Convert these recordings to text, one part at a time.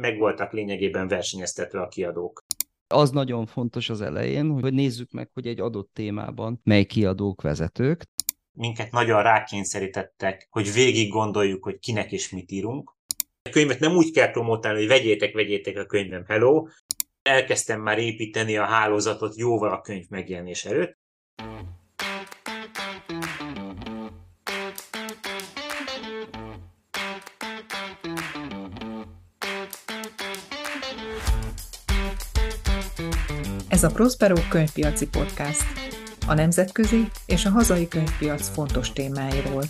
meg voltak lényegében versenyeztetve a kiadók. Az nagyon fontos az elején, hogy nézzük meg, hogy egy adott témában mely kiadók vezetők. Minket nagyon rákényszerítettek, hogy végig gondoljuk, hogy kinek és mit írunk. A könyvet nem úgy kell promotálni, hogy vegyétek, vegyétek a könyvem, hello. Elkezdtem már építeni a hálózatot jóval a könyv megjelenés előtt. Ez a Prospero könyvpiaci podcast. A nemzetközi és a hazai könyvpiac fontos témáiról.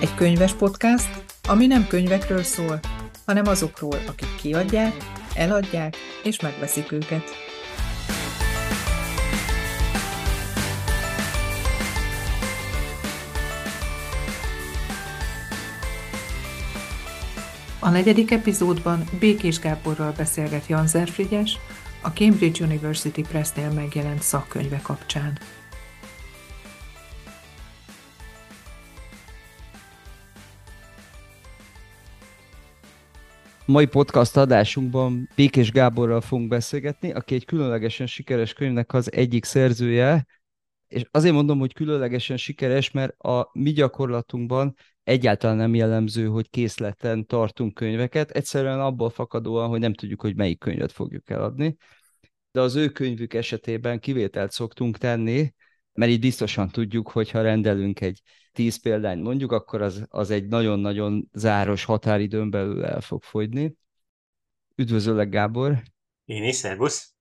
Egy könyves podcast, ami nem könyvekről szól, hanem azokról, akik kiadják, eladják és megveszik őket. A negyedik epizódban Békés Gáborral beszélget Janzer Frigyes, a Cambridge University Pressnél megjelent szakkönyve kapcsán. mai podcast adásunkban Békés Gáborral fogunk beszélgetni, aki egy különlegesen sikeres könyvnek az egyik szerzője, és azért mondom, hogy különlegesen sikeres, mert a mi gyakorlatunkban egyáltalán nem jellemző, hogy készleten tartunk könyveket, egyszerűen abból fakadóan, hogy nem tudjuk, hogy melyik könyvet fogjuk eladni. De az ő könyvük esetében kivételt szoktunk tenni, mert így biztosan tudjuk, hogy ha rendelünk egy tíz példányt mondjuk, akkor az, az egy nagyon-nagyon záros határidőn belül el fog fogyni. Üdvözöllek, Gábor! Én is, szervusz!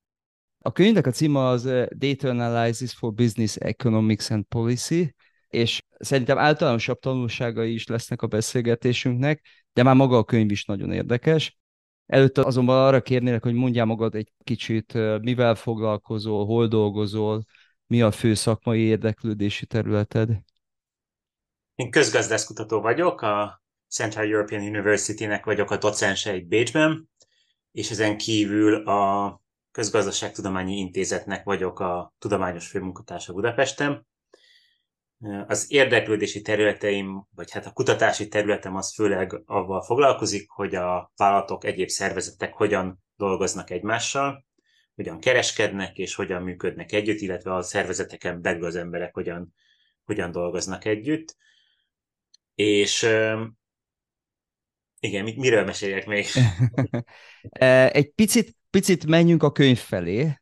A könyvnek a címe az eh, Data Analysis for Business Economics and Policy, és szerintem általánosabb tanulságai is lesznek a beszélgetésünknek, de már maga a könyv is nagyon érdekes. Előtte azonban arra kérnélek, hogy mondjál magad egy kicsit, mivel foglalkozol, hol dolgozol, mi a fő szakmai érdeklődési területed? Én közgazdászkutató vagyok, a Central European University-nek vagyok a docense egy Bécsben, és ezen kívül a Közgazdaságtudományi Intézetnek vagyok a tudományos főmunkatársa Budapesten. Az érdeklődési területeim, vagy hát a kutatási területem az főleg avval foglalkozik, hogy a vállalatok, egyéb szervezetek hogyan dolgoznak egymással, hogyan kereskednek és hogyan működnek együtt, illetve a szervezeteken belül az emberek hogyan, hogyan dolgoznak együtt. És igen, miről meséljek még? Egy picit, picit menjünk a könyv felé,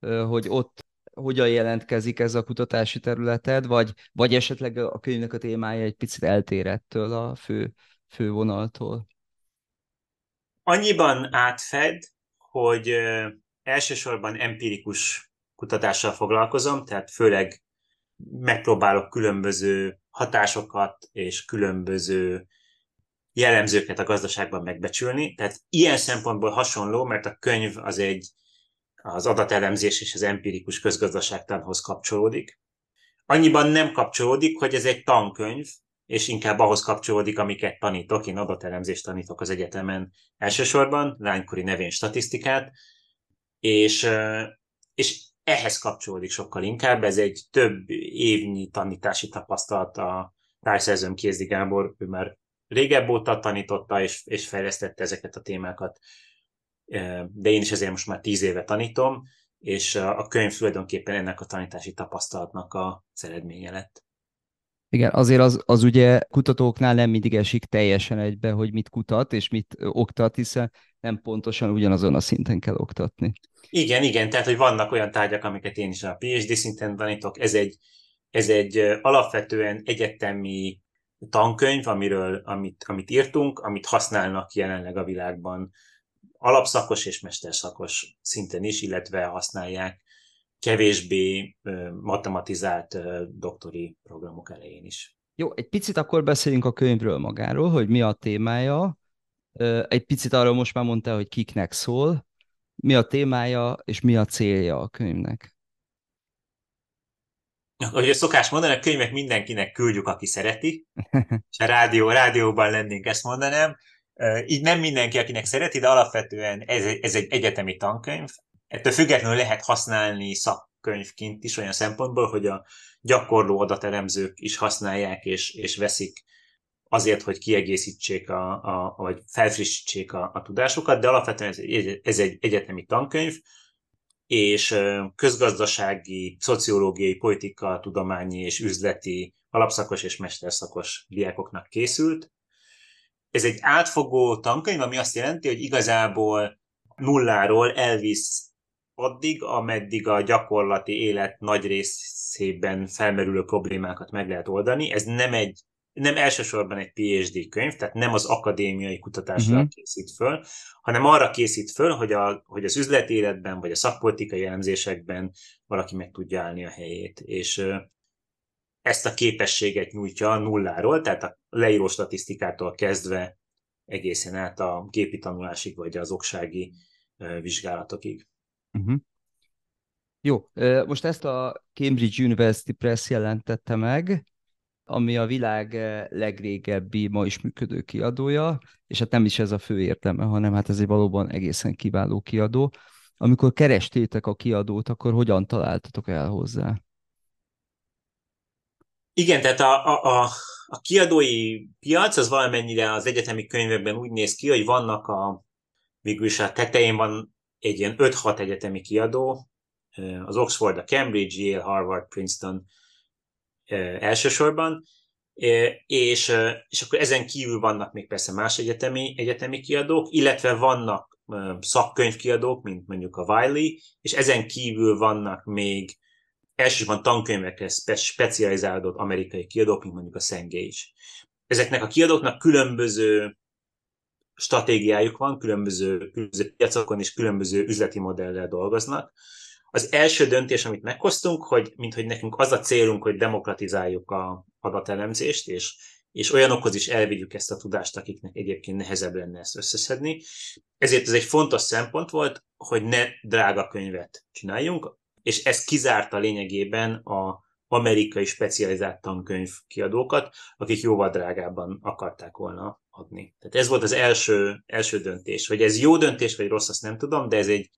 hogy ott hogyan jelentkezik ez a kutatási területed, vagy, vagy esetleg a könyvnek a témája egy picit eltérettől a fő, fő vonaltól? Annyiban átfed, hogy elsősorban empirikus kutatással foglalkozom, tehát főleg megpróbálok különböző hatásokat és különböző jellemzőket a gazdaságban megbecsülni. Tehát ilyen szempontból hasonló, mert a könyv az egy az adatelemzés és az empirikus közgazdaságtanhoz kapcsolódik. Annyiban nem kapcsolódik, hogy ez egy tankönyv, és inkább ahhoz kapcsolódik, amiket tanítok. Én adatelemzést tanítok az egyetemen elsősorban, lánykori nevén statisztikát, és, és ehhez kapcsolódik sokkal inkább. Ez egy több évnyi tanítási tapasztalat a társszerzőm Kézdi Gábor, ő már régebb óta tanította és, és fejlesztette ezeket a témákat de én is ezért most már tíz éve tanítom, és a könyv tulajdonképpen ennek a tanítási tapasztalatnak a eredménye lett. Igen, azért az, az ugye kutatóknál nem mindig esik teljesen egybe, hogy mit kutat és mit oktat, hiszen nem pontosan ugyanazon a szinten kell oktatni. Igen, igen, tehát hogy vannak olyan tárgyak, amiket én is a PhD szinten tanítok, ez egy, ez egy alapvetően egyetemi tankönyv, amiről, amit, amit írtunk, amit használnak jelenleg a világban alapszakos és mesterszakos szinten is, illetve használják kevésbé matematizált doktori programok elején is. Jó, egy picit akkor beszéljünk a könyvről magáról, hogy mi a témája. Egy picit arról most már mondta, hogy kiknek szól, mi a témája és mi a célja a könyvnek. Ahogy szokás mondani, a könyvet mindenkinek küldjük, aki szereti, és a rádió, rádióban lennénk, ezt mondanám. Így nem mindenki, akinek szereti, de alapvetően ez, ez egy egyetemi tankönyv. Ettől függetlenül lehet használni szakkönyvként is olyan szempontból, hogy a gyakorló adatelemzők is használják és, és veszik azért, hogy kiegészítsék, a, a, vagy felfrissítsék a, a tudásukat, de alapvetően ez ez egy egyetemi tankönyv, és közgazdasági, szociológiai, politika, tudományi és üzleti alapszakos és mesterszakos diákoknak készült. Ez egy átfogó tankönyv, ami azt jelenti, hogy igazából nulláról elvisz addig, ameddig a gyakorlati élet nagy részében felmerülő problémákat meg lehet oldani. Ez nem egy nem elsősorban egy PhD könyv, tehát nem az akadémiai kutatásra uh-huh. készít föl, hanem arra készít föl, hogy, a, hogy az üzleti életben, vagy a szakpolitikai elemzésekben valaki meg tudja állni a helyét. És ezt a képességet nyújtja nulláról, tehát a leíró statisztikától kezdve egészen át a gépi tanulásig, vagy az oksági vizsgálatokig. Uh-huh. Jó, most ezt a Cambridge University Press jelentette meg, ami a világ legrégebbi, ma is működő kiadója, és hát nem is ez a fő értelme, hanem hát ez egy valóban egészen kiváló kiadó. Amikor kerestétek a kiadót, akkor hogyan találtatok el hozzá? Igen, tehát a, a, a, a kiadói piac az valamennyire az egyetemi könyvekben úgy néz ki, hogy vannak a, végül is a tetején van egy ilyen 5-6 egyetemi kiadó, az Oxford, a Cambridge, Yale, Harvard, Princeton elsősorban, és, és akkor ezen kívül vannak még persze más egyetemi, egyetemi kiadók, illetve vannak szakkönyvkiadók, mint mondjuk a Wiley, és ezen kívül vannak még elsősorban tankönyvekre specializálódott amerikai kiadók, mint mondjuk a Cengage. Ezeknek a kiadóknak különböző stratégiájuk van, különböző, különböző piacokon és különböző üzleti modellel dolgoznak. Az első döntés, amit meghoztunk, hogy mint hogy nekünk az a célunk, hogy demokratizáljuk a adatelemzést, és, és olyanokhoz is elvigyük ezt a tudást, akiknek egyébként nehezebb lenne ezt összeszedni. Ezért ez egy fontos szempont volt, hogy ne drága könyvet csináljunk, és ez kizárta lényegében a amerikai specializált tankönyv kiadókat, akik jóval drágábban akarták volna adni. Tehát ez volt az első, első döntés. Hogy ez jó döntés vagy rossz, azt nem tudom, de ez egy,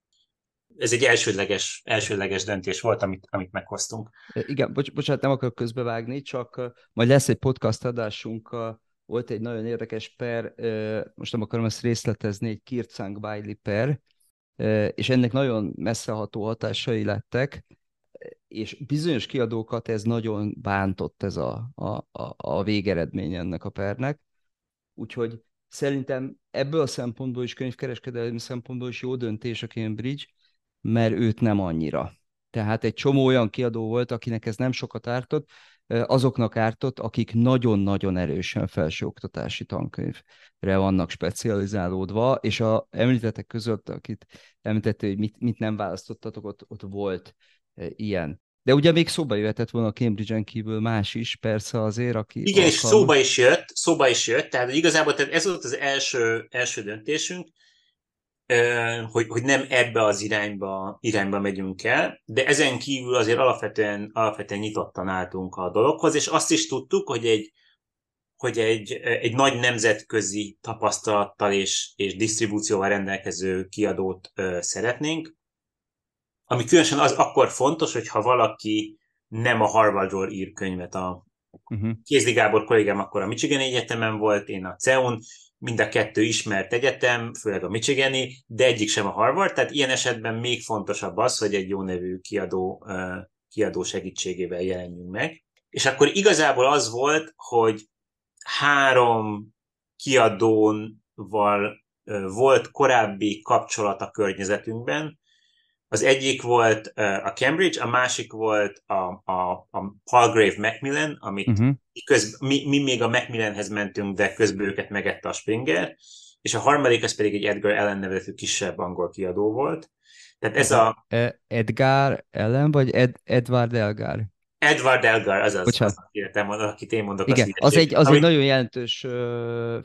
ez egy elsődleges, elsődleges döntés volt, amit, amit meghoztunk. Igen, bocs, bocsánat, nem akarok közbevágni, csak majd lesz egy podcast adásunk, volt egy nagyon érdekes per, most nem akarom ezt részletezni, egy Kircang Wiley per, és ennek nagyon messzeható hatásai lettek, és bizonyos kiadókat ez nagyon bántott ez a, a, a, a végeredmény ennek a pernek, úgyhogy szerintem ebből a szempontból is, könyvkereskedelmi szempontból is jó döntés a Cambridge, mert őt nem annyira. Tehát egy csomó olyan kiadó volt, akinek ez nem sokat ártott, azoknak ártott, akik nagyon-nagyon erősen felsőoktatási tankönyvre vannak specializálódva, és a említettek között, akit említette, hogy mit, mit nem választottatok, ott, ott volt ilyen. De ugye még szóba jöhetett volna a Cambridge-en kívül más is, persze azért, aki... Igen, alkalmas. és szóba is jött, szóba is jött, tehát igazából tehát ez volt az első, első döntésünk, hogy, hogy nem ebbe az irányba, irányba megyünk el, de ezen kívül azért alapvetően, alapvetően nyitottan álltunk a dologhoz, és azt is tudtuk, hogy egy, hogy egy, egy nagy nemzetközi tapasztalattal és, és disztribúcióval rendelkező kiadót ö, szeretnénk, ami különösen az akkor fontos, hogyha valaki nem a Harvardról ír könyvet. A uh-huh. Kézdi Gábor kollégám akkor a Michigan Egyetemen volt, én a CEUN, mind a kettő ismert egyetem, főleg a Michigani, de egyik sem a Harvard, tehát ilyen esetben még fontosabb az, hogy egy jó nevű kiadó, kiadó segítségével jelenjünk meg. És akkor igazából az volt, hogy három kiadóval volt korábbi kapcsolat a környezetünkben, az egyik volt a Cambridge, a másik volt a, a, a Palgrave Macmillan, amit uh-huh. köz, mi, mi még a Macmillanhez mentünk, de közben őket megette a Springer, és a harmadik az pedig egy Edgar Allen nevezetű kisebb angol kiadó volt. Tehát ez a... E, Edgar Allen, vagy Ed, Edward Elgar? Edward Elgar, az az, az akit, akit én mondok. Igen, az, az egy, az egy nagyon jelentős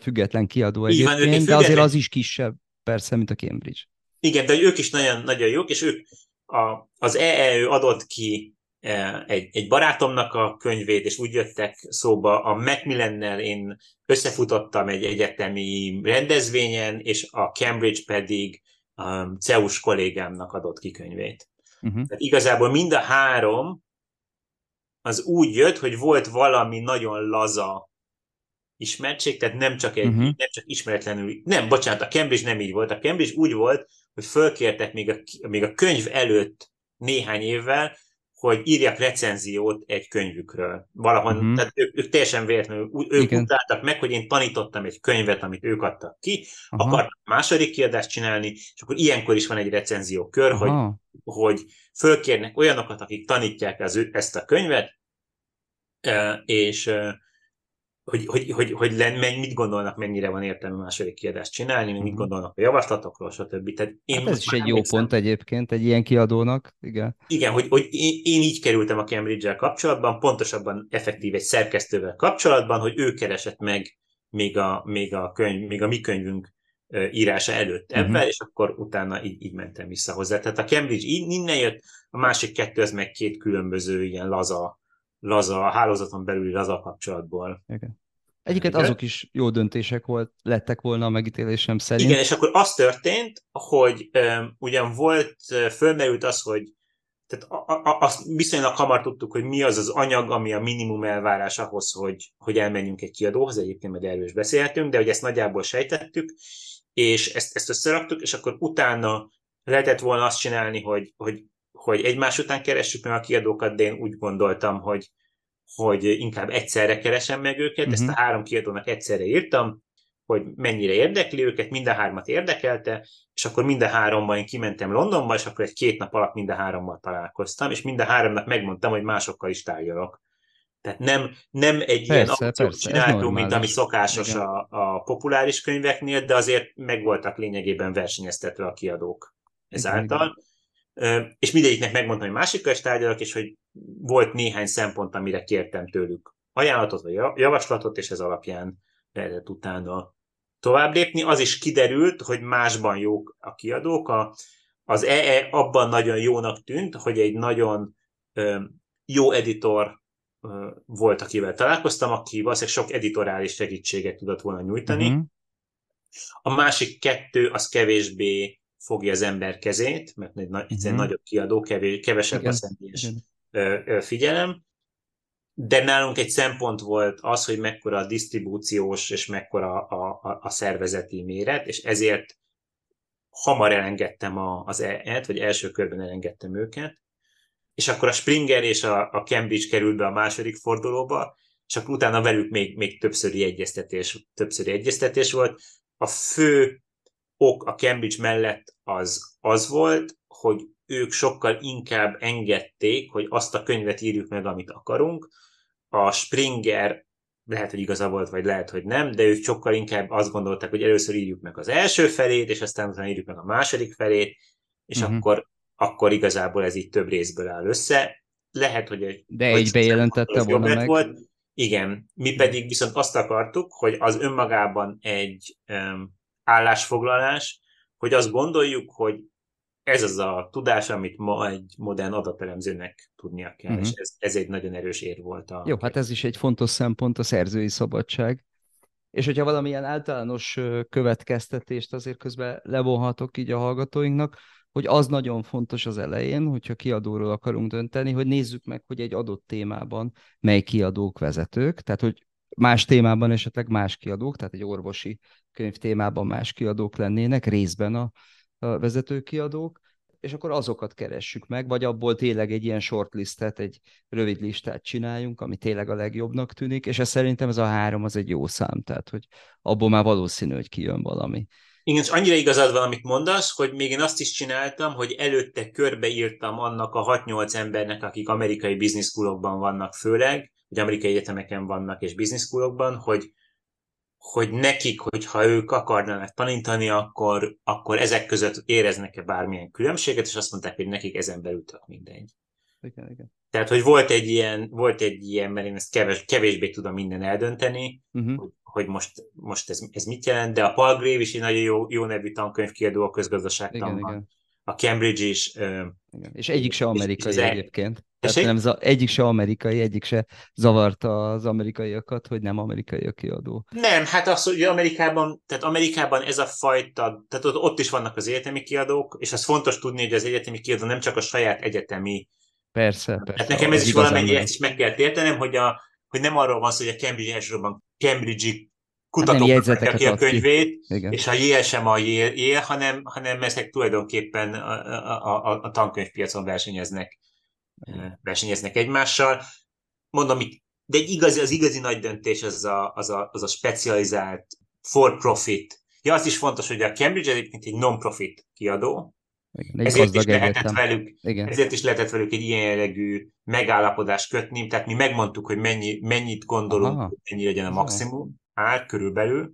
független kiadó egyébként, de azért az is kisebb persze, mint a Cambridge. Igen, de ők is nagyon, nagyon jók, és ők a, az EEÖ adott ki e, egy, egy barátomnak a könyvét, és úgy jöttek szóba, a Macmillannel én összefutottam egy egyetemi rendezvényen, és a Cambridge pedig a CEUS kollégámnak adott ki könyvét. Uh-huh. Tehát igazából mind a három az úgy jött, hogy volt valami nagyon laza ismertség, tehát nem csak, egy, uh-huh. nem csak ismeretlenül, nem, bocsánat, a Cambridge nem így volt. A Cambridge úgy volt, hogy fölkértek még a, még a könyv előtt néhány évvel, hogy írjak recenziót egy könyvükről. Valahol, uh-huh. tehát ők, ők teljesen véletlenül, ők Igen. utáltak meg, hogy én tanítottam egy könyvet, amit ők adtak ki, uh-huh. akartak második kiadást csinálni, és akkor ilyenkor is van egy recenziókör, uh-huh. hogy, hogy fölkérnek olyanokat, akik tanítják az, ezt a könyvet, és hogy, hogy, hogy, hogy len, mit gondolnak, mennyire van értelme második kiadást csinálni, mit mhm. gondolnak a javaslatokról, stb. Tehát én hát ez is egy jó emlékszem, pont egyébként egy ilyen kiadónak, igen. Igen, hogy, hogy én, én így kerültem a Cambridge-el kapcsolatban, pontosabban effektív egy szerkesztővel kapcsolatban, hogy ő keresett meg még a, még a, könyv, még a mi könyvünk írása előtt ebben, uh-huh. és akkor utána így, így mentem vissza hozzá. Tehát a Cambridge így, innen jött, a másik kettő, az meg két különböző ilyen laza laza, a hálózaton belüli laza kapcsolatból. Igen. Egyiket azok is jó döntések volt, lettek volna a megítélésem szerint. Igen, és akkor az történt, hogy um, ugyan volt, fölmerült az, hogy tehát azt viszonylag hamar tudtuk, hogy mi az az anyag, ami a minimum elvárás ahhoz, hogy, hogy elmenjünk egy kiadóhoz, egyébként majd erről is beszélhetünk, de hogy ezt nagyjából sejtettük, és ezt, ezt összeraktuk, és akkor utána lehetett volna azt csinálni, hogy, hogy hogy egymás után keressük meg a kiadókat, de én úgy gondoltam, hogy, hogy inkább egyszerre keresem meg őket, uh-huh. ezt a mhm. három kiadónak egyszerre írtam, hogy mennyire érdekli őket, mind a hármat érdekelte, és akkor mind a háromban én kimentem Londonba, és akkor egy két nap alatt mind a hárommal találkoztam, és mind a háromnak megmondtam, hogy másokkal is tárgyalok. Tehát nem, nem egy persze, ilyen akciót csináltunk, mint ami szokásos a, a populáris könyveknél, de azért meg voltak lényegében versenyeztetve a kiadók ezáltal. Igen és mindegyiknek megmondtam, hogy másikkal is tárgyalok, és hogy volt néhány szempont, amire kértem tőlük ajánlatot vagy javaslatot, és ez alapján lehetett utána tovább lépni. Az is kiderült, hogy másban jók a kiadók. A, az EE abban nagyon jónak tűnt, hogy egy nagyon ö, jó editor ö, volt, akivel találkoztam, aki valószínűleg sok editorális segítséget tudott volna nyújtani. Uh-huh. A másik kettő az kevésbé fogja az ember kezét, mert egy, uh-huh. egy nagyobb kiadó, kevés, kevesebb Igen. a személyes Igen. figyelem, de nálunk egy szempont volt az, hogy mekkora a disztribúciós és mekkora a, a, a szervezeti méret, és ezért hamar elengedtem a, az E-et, vagy első körben elengedtem őket, és akkor a Springer és a, a Cambridge került be a második fordulóba, és akkor utána velük még, még többszöri egyeztetés, többszöri egyeztetés volt. A fő ok a Cambridge mellett az az volt, hogy ők sokkal inkább engedték, hogy azt a könyvet írjuk meg, amit akarunk. A Springer lehet, hogy igaza volt, vagy lehet, hogy nem, de ők sokkal inkább azt gondolták, hogy először írjuk meg az első felét, és aztán utána írjuk meg a második felét, és uh-huh. akkor, akkor igazából ez így több részből áll össze. Lehet, hogy egy... De egy bejelentette volna meg. Volt. Igen, mi pedig viszont azt akartuk, hogy az önmagában egy um, állásfoglalás, hogy azt gondoljuk, hogy ez az a tudás, amit ma egy modern adatelemzőnek tudnia kell, uh-huh. és ez, ez egy nagyon erős ér volt. A... Jó, hát ez is egy fontos szempont, a szerzői szabadság. És hogyha valamilyen általános következtetést azért közben levonhatok így a hallgatóinknak, hogy az nagyon fontos az elején, hogyha kiadóról akarunk dönteni, hogy nézzük meg, hogy egy adott témában mely kiadók vezetők, tehát hogy más témában esetleg más kiadók, tehát egy orvosi könyv témában más kiadók lennének, részben a, a vezető kiadók, és akkor azokat keressük meg, vagy abból tényleg egy ilyen shortlistet, egy rövid listát csináljunk, ami tényleg a legjobbnak tűnik, és ez szerintem ez a három az egy jó szám, tehát hogy abból már valószínű, hogy kijön valami. Igen, és annyira igazad van, amit mondasz, hogy még én azt is csináltam, hogy előtte körbeírtam annak a 6-8 embernek, akik amerikai business vannak főleg, hogy amerikai egyetemeken vannak és business schoolokban, hogy, hogy nekik, hogyha ők akarnának tanítani, akkor, akkor ezek között éreznek-e bármilyen különbséget, és azt mondták, hogy nekik ezen belül tök mindegy. Igen, igen. Tehát, hogy volt egy ilyen, volt egy ilyen mert én ezt kevés, kevésbé tudom minden eldönteni, uh-huh. hogy, hogy most, most ez, ez mit jelent, de a Paul Grave is egy nagyon jó, jó nevű tankönyvkiadó a közgazdaságtanban. Igen, igen. A Cambridge is. Igen. És egyik se amerikai és, egyébként. Tehát nem, egyik se amerikai, egyik se zavarta az amerikaiakat, hogy nem amerikai a kiadó. Nem, hát az, hogy Amerikában, tehát Amerikában ez a fajta, tehát ott, ott is vannak az egyetemi kiadók, és az fontos tudni, hogy az egyetemi kiadó nem csak a saját egyetemi. Persze, persze. Hát nekem ez is valamennyi, ezt is meg kell értenem, hogy a, hogy nem arról van szó, hogy a Cambridge elsősorban Cambridge-i kutatók hát ki a könyvét, ki. és a Yale sem a Yale, Yale hanem, hanem ezek tulajdonképpen a, a, a, a tankönyvpiacon versenyeznek, versenyeznek egymással. Mondom, de egy igazi, az igazi nagy döntés az a, az a, az a specializált for-profit. Ja, az is fontos, hogy a Cambridge egyébként egy non-profit kiadó, igen, ezért, is lehetett velük, Igen. ezért is lehetett velük egy ilyen jellegű megállapodást kötni, tehát mi megmondtuk, hogy mennyi, mennyit gondolunk, Aha. hogy mennyi legyen a maximum ár körülbelül.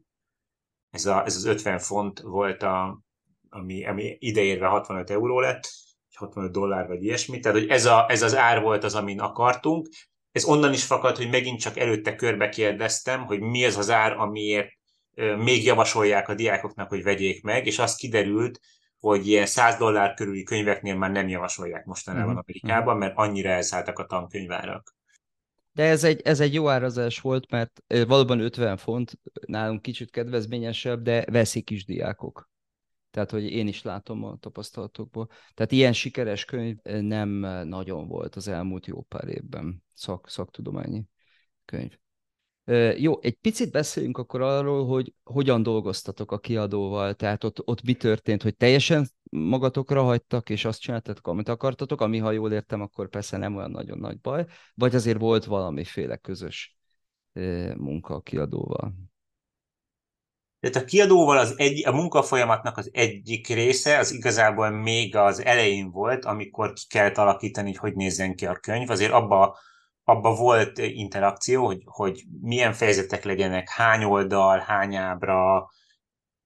Ez, a, ez az 50 font volt, a, ami, ami ideérve 65 euró lett, 65 dollár vagy ilyesmi, tehát hogy ez, a, ez az ár volt az, amin akartunk. Ez onnan is fakad, hogy megint csak előtte körbe kérdeztem, hogy mi az az ár, amiért még javasolják a diákoknak, hogy vegyék meg, és az kiderült, hogy ilyen 100 dollár körüli könyveknél már nem javasolják mostanában mm-hmm. Amerikában, mert annyira elszálltak a tankönyvárak. De ez egy, ez egy jó árazás volt, mert valóban 50 font, nálunk kicsit kedvezményesebb, de veszik is diákok. Tehát, hogy én is látom a tapasztalatokból. Tehát ilyen sikeres könyv nem nagyon volt az elmúlt jó pár évben, szak, szaktudományi könyv. Jó, egy picit beszéljünk akkor arról, hogy hogyan dolgoztatok a kiadóval, tehát ott, ott mi történt, hogy teljesen magatokra hagytak, és azt csináltatok, amit akartatok, ami, ha jól értem, akkor persze nem olyan nagyon nagy baj, vagy azért volt valamiféle közös munka a kiadóval? Tehát a kiadóval az egy, a munkafolyamatnak az egyik része, az igazából még az elején volt, amikor ki kellett alakítani, hogy hogy nézzen ki a könyv. Azért abba abba volt interakció, hogy, hogy milyen fejezetek legyenek, hány oldal, hány ábra,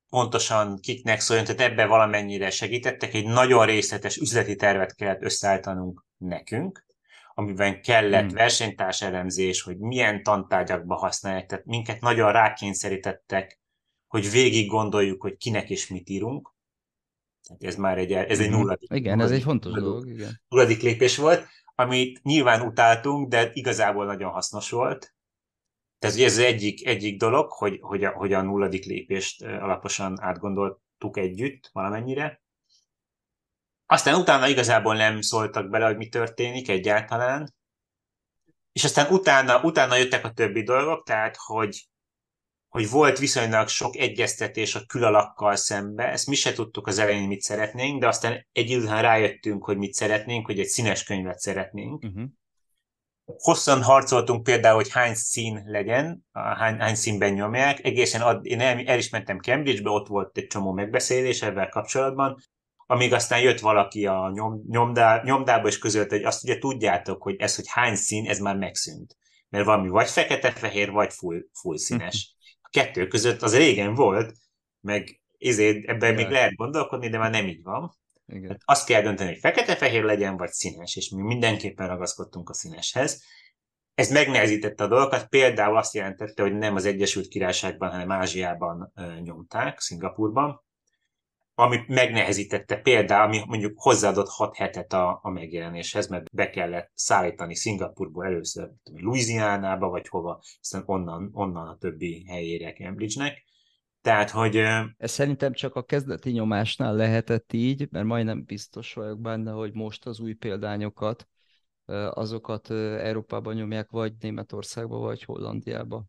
pontosan kiknek szóljon, tehát ebbe valamennyire segítettek. Egy nagyon részletes üzleti tervet kellett összeállítanunk nekünk, amiben kellett hmm. versenytárs elemzés, hogy milyen tantárgyakba használják, tehát minket nagyon rákényszerítettek, hogy végig gondoljuk, hogy kinek és mit írunk. Tehát ez már egy, ez egy hmm. nulladik. Igen, nulladik, ez egy fontos dolog. Igen. Nulladik lépés volt amit nyilván utáltunk, de igazából nagyon hasznos volt. Tehát ez egyik, egyik dolog, hogy, hogy, a, hogy a nulladik lépést alaposan átgondoltuk együtt valamennyire. Aztán utána igazából nem szóltak bele, hogy mi történik egyáltalán. És aztán utána, utána jöttek a többi dolgok, tehát hogy hogy volt viszonylag sok egyeztetés a külalakkal szembe, ezt mi se tudtuk az elején, mit szeretnénk, de aztán egy idő után rájöttünk, hogy mit szeretnénk, hogy egy színes könyvet szeretnénk. Uh-huh. Hosszan harcoltunk például, hogy hány szín legyen, hány, hány színben nyomják. Egészen ad, én el, el is mentem Cambridge-be, ott volt egy csomó megbeszélés ebben kapcsolatban, amíg aztán jött valaki a nyom, nyomdá, nyomdába, és közölte, hogy azt ugye tudjátok, hogy ez, hogy hány szín, ez már megszűnt. Mert valami vagy fekete-fehér, vagy full, full színes kettő között az régen volt, meg ezért ebben Igen. még lehet gondolkodni, de már nem így van. Igen. Hát azt kell dönteni, hogy fekete-fehér legyen, vagy színes, és mi mindenképpen ragaszkodtunk a színeshez. Ez megnehezítette a dolgokat, például azt jelentette, hogy nem az Egyesült Királyságban, hanem Ázsiában nyomták, Szingapurban, ami megnehezítette például, ami mondjuk hozzáadott 6 hetet a, a megjelenéshez, mert be kellett szállítani Szingapurból először Louisianába, vagy hova, aztán onnan, onnan a többi helyére Cambridge-nek. Tehát, hogy... Ez szerintem csak a kezdeti nyomásnál lehetett így, mert majdnem biztos vagyok benne, hogy most az új példányokat, azokat Európában nyomják, vagy Németországba, vagy Hollandiába.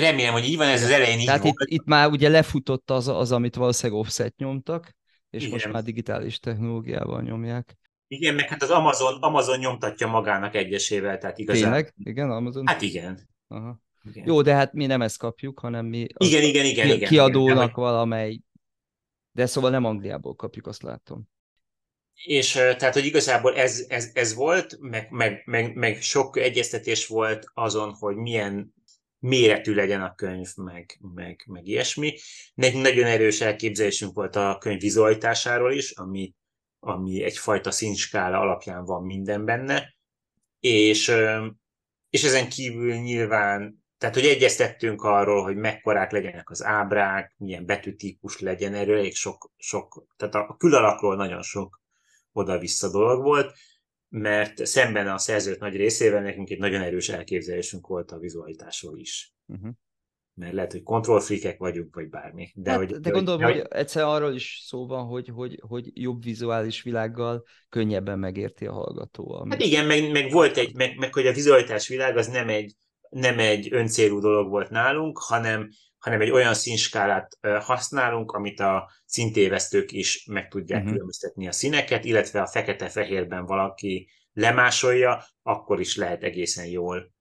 Remélem, hogy így van, ez az elején így Tehát volt. Itt, itt már ugye lefutott az, az, amit valószínűleg offset nyomtak, és Igen. most már digitális technológiával nyomják. Igen, meg hát az Amazon, Amazon nyomtatja magának egyesével, tehát igazán. Tényleg? Igen, Amazon? Hát igen. Aha. igen. Jó, de hát mi nem ezt kapjuk, hanem mi igen, igen, igen, ki, igen, kiadónak igen, valamely, de szóval nem Angliából kapjuk, azt látom. És tehát, hogy igazából ez, ez, ez volt, meg, meg, meg, meg sok egyeztetés volt azon, hogy milyen méretű legyen a könyv, meg, meg, meg ilyesmi. Nekünk nagyon erős elképzelésünk volt a könyv vizualitásáról is, ami, ami egyfajta színskála alapján van minden benne, és, és ezen kívül nyilván, tehát hogy egyeztettünk arról, hogy mekkorák legyenek az ábrák, milyen betűtípus legyen, erről elég sok, sok tehát a külalakról nagyon sok oda-vissza dolog volt, mert szemben a szerzők nagy részével nekünk egy nagyon erős elképzelésünk volt a vizualitásról is. Uh-huh. Mert lehet, hogy kontrollfrikek vagyunk, vagy bármi. De, hát, hogy, de gondolom, hogy, hogy egyszer arról is szó van, hogy, hogy, hogy jobb vizuális világgal könnyebben megérti a hallgató. Amit... Hát igen, meg, meg volt egy, meg, meg hogy a vizualitás világ az nem egy nem egy öncélú dolog volt nálunk, hanem, hanem egy olyan színskálát használunk, amit a szintévesztők is meg tudják uh-huh. különböztetni a színeket, illetve a fekete-fehérben valaki lemásolja, akkor is lehet egészen jól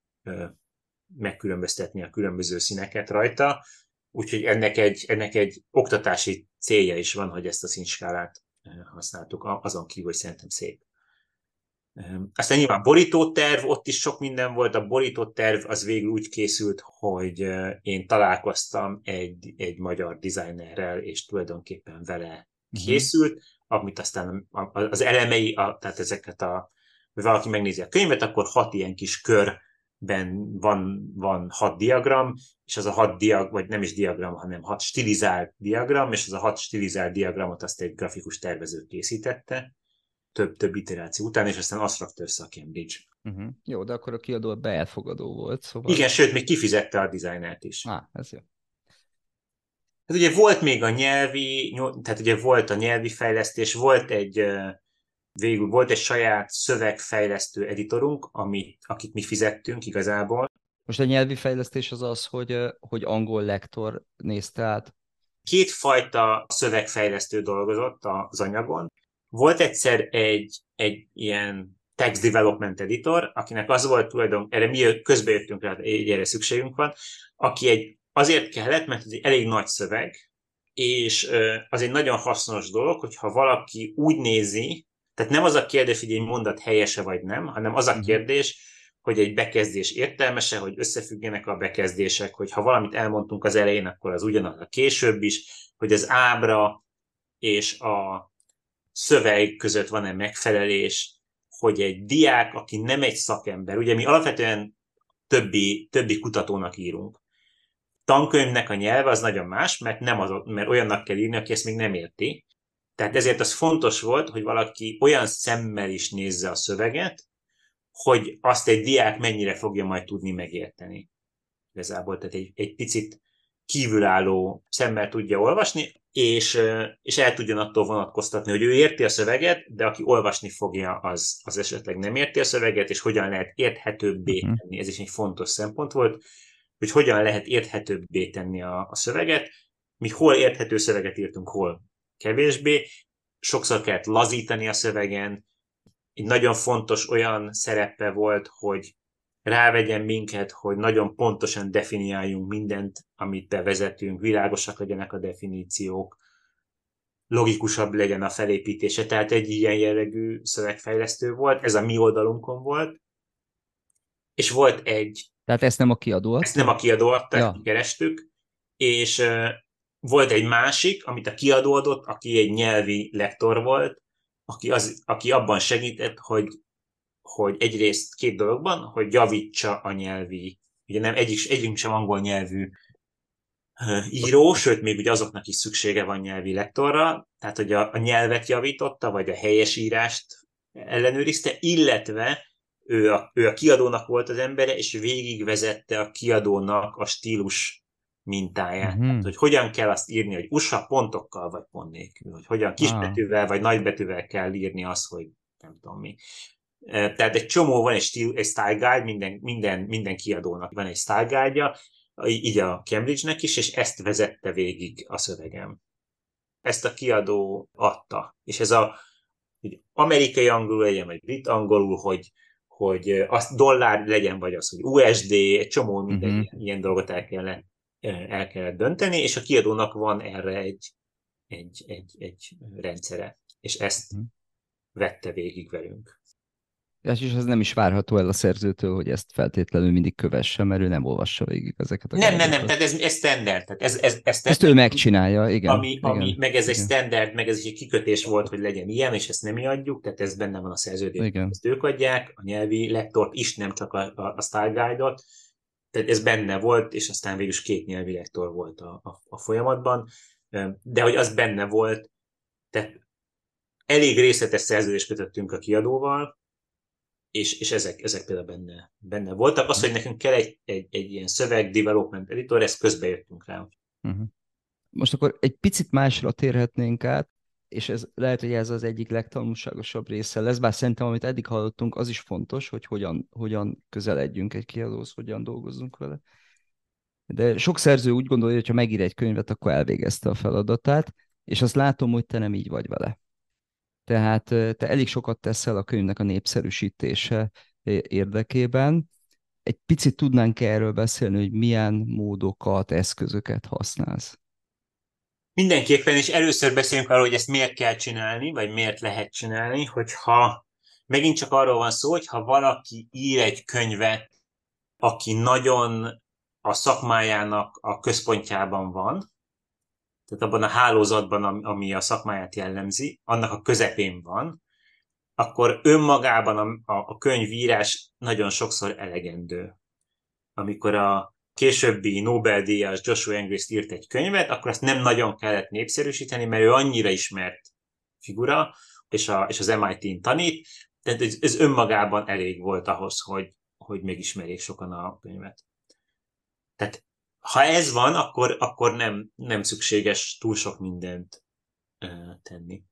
megkülönböztetni a különböző színeket rajta. Úgyhogy ennek egy, ennek egy oktatási célja is van, hogy ezt a színskálát használtuk, azon kívül, hogy szerintem szép. Aztán nyilván borítóterv, ott is sok minden volt, a borítóterv az végül úgy készült, hogy én találkoztam egy, egy magyar designerrel, és tulajdonképpen vele mhm. készült, uh-huh. amit aztán az elemei, a, tehát ezeket a, hogy valaki megnézi a könyvet, akkor hat ilyen kis körben van, van hat diagram, és az a hat diag, vagy nem is diagram, hanem hat stilizált diagram, és az a hat stilizált diagramot azt egy grafikus tervező készítette, több, több iteráció után, és aztán azt rakta össze a Cambridge. Uh-huh. Jó, de akkor a kiadó beelfogadó volt, szóval... Igen, sőt, még kifizette a dizájnát is. Ah, ez jó. Hát ugye volt még a nyelvi, tehát ugye volt a nyelvi fejlesztés, volt egy, végül volt egy saját szövegfejlesztő editorunk, amit, akit mi fizettünk igazából. Most a nyelvi fejlesztés az az, hogy, hogy angol lektor nézte át? Kétfajta szövegfejlesztő dolgozott az anyagon. Volt egyszer egy, egy ilyen text development editor, akinek az volt tulajdon, erre mi közbejöttünk rá, hogy erre szükségünk van, aki egy, azért kellett, mert ez egy elég nagy szöveg, és az egy nagyon hasznos dolog, hogyha valaki úgy nézi, tehát nem az a kérdés, hogy egy mondat helyese vagy nem, hanem az a mhm. kérdés, hogy egy bekezdés értelmese, hogy összefüggenek a bekezdések, hogy ha valamit elmondtunk az elején, akkor az ugyanaz a később is, hogy az ábra és a szöveg között van-e megfelelés, hogy egy diák, aki nem egy szakember, ugye mi alapvetően többi, többi kutatónak írunk. Tankönyvnek a nyelve az nagyon más, mert, nem az, mert olyannak kell írni, aki ezt még nem érti. Tehát ezért az fontos volt, hogy valaki olyan szemmel is nézze a szöveget, hogy azt egy diák mennyire fogja majd tudni megérteni. Igazából, tehát egy, egy picit kívülálló szemmel tudja olvasni, és, és el tudjon attól vonatkoztatni, hogy ő érti a szöveget, de aki olvasni fogja, az, az esetleg nem érti a szöveget, és hogyan lehet érthetőbbé mhm. tenni. Ez is egy fontos szempont volt, hogy hogyan lehet érthetőbbé tenni a, a szöveget. Mi hol érthető szöveget írtunk, hol kevésbé. Sokszor kellett lazítani a szövegen. Egy nagyon fontos olyan szerepe volt, hogy rávegyen minket, hogy nagyon pontosan definiáljunk mindent, amit bevezetünk, világosak legyenek a definíciók, logikusabb legyen a felépítése. Tehát egy ilyen jellegű szövegfejlesztő volt, ez a mi oldalunkon volt, és volt egy... Tehát ezt nem a kiadó Ezt nem a kiadó adta, ja. kerestük, és volt egy másik, amit a kiadó adott, aki egy nyelvi lektor volt, aki, az, aki abban segített, hogy hogy egyrészt két dologban, hogy javítsa a nyelvi, ugye nem egyik, egyik sem angol nyelvű író, sőt, még ugye azoknak is szüksége van nyelvi lektorra, tehát hogy a, a nyelvet javította, vagy a helyesírást ellenőrizte, illetve ő a, ő a kiadónak volt az embere, és végigvezette a kiadónak a stílus mintáját. Mm-hmm. Tehát, hogy hogyan kell azt írni, hogy USA pontokkal vagy pont nélkül, hogy hogyan kisbetűvel ah. vagy nagybetűvel kell írni azt, hogy nem tudom mi. Tehát egy csomó van egy, stíl, egy style guide, minden, minden, minden kiadónak van egy style guide így a Cambridge-nek is, és ezt vezette végig a szövegem. Ezt a kiadó adta. És ez a hogy amerikai angolul legyen, vagy brit angolul, hogy, hogy az dollár legyen, vagy az, hogy USD, egy csomó minden uh-huh. ilyen, ilyen dolgot el kellett, el kellett dönteni, és a kiadónak van erre egy, egy, egy, egy rendszere, és ezt uh-huh. vette végig velünk. És ez nem is várható el a szerzőtől, hogy ezt feltétlenül mindig kövesse, mert ő nem olvassa végig ezeket a Nem, nem, nem, tehát ez, ez standard. Tehát ez, ez, ez ezt ő megcsinálja, igen. Ami, igen, ami, meg ez igen. egy standard, meg ez is egy kikötés volt, hogy legyen ilyen, és ezt nem mi adjuk, tehát ez benne van a szerződésben. Ezt ők adják, a nyelvi lektort is, nem csak a, a, a style guide-ot. Tehát ez benne volt, és aztán végül is két nyelvi lektor volt a, a, a folyamatban. De hogy az benne volt, tehát elég részletes szerződést kötöttünk a kiadóval, és, és ezek, ezek például benne, benne voltak. Az, hogy nekünk kell egy, egy, egy ilyen szöveg development editor, ezt közbejöttünk rá. Uh-huh. Most akkor egy picit másra térhetnénk át. és ez lehet, hogy ez az egyik legtanulságosabb része lesz, bár szerintem, amit eddig hallottunk, az is fontos, hogy hogyan, hogyan közeledjünk egy kiadóhoz, hogyan dolgozzunk vele. De sok szerző úgy gondolja, hogy ha megír egy könyvet, akkor elvégezte a feladatát, és azt látom, hogy te nem így vagy vele. Tehát te elég sokat teszel a könyvnek a népszerűsítése érdekében. Egy picit tudnánk erről beszélni, hogy milyen módokat, eszközöket használsz. Mindenképpen, és először beszélünk arról, hogy ezt miért kell csinálni, vagy miért lehet csinálni, hogyha megint csak arról van szó, hogy ha valaki ír egy könyvet, aki nagyon a szakmájának a központjában van, tehát abban a hálózatban, ami a szakmáját jellemzi, annak a közepén van, akkor önmagában a, a könyvírás nagyon sokszor elegendő. Amikor a későbbi Nobel-díjas Joshua Engels írt egy könyvet, akkor azt nem nagyon kellett népszerűsíteni, mert ő annyira ismert figura, és, a, és az MIT-n tanít, tehát ez, ez önmagában elég volt ahhoz, hogy, hogy megismerjék sokan a könyvet. Tehát ha ez van, akkor, akkor nem, nem szükséges túl sok mindent uh, tenni.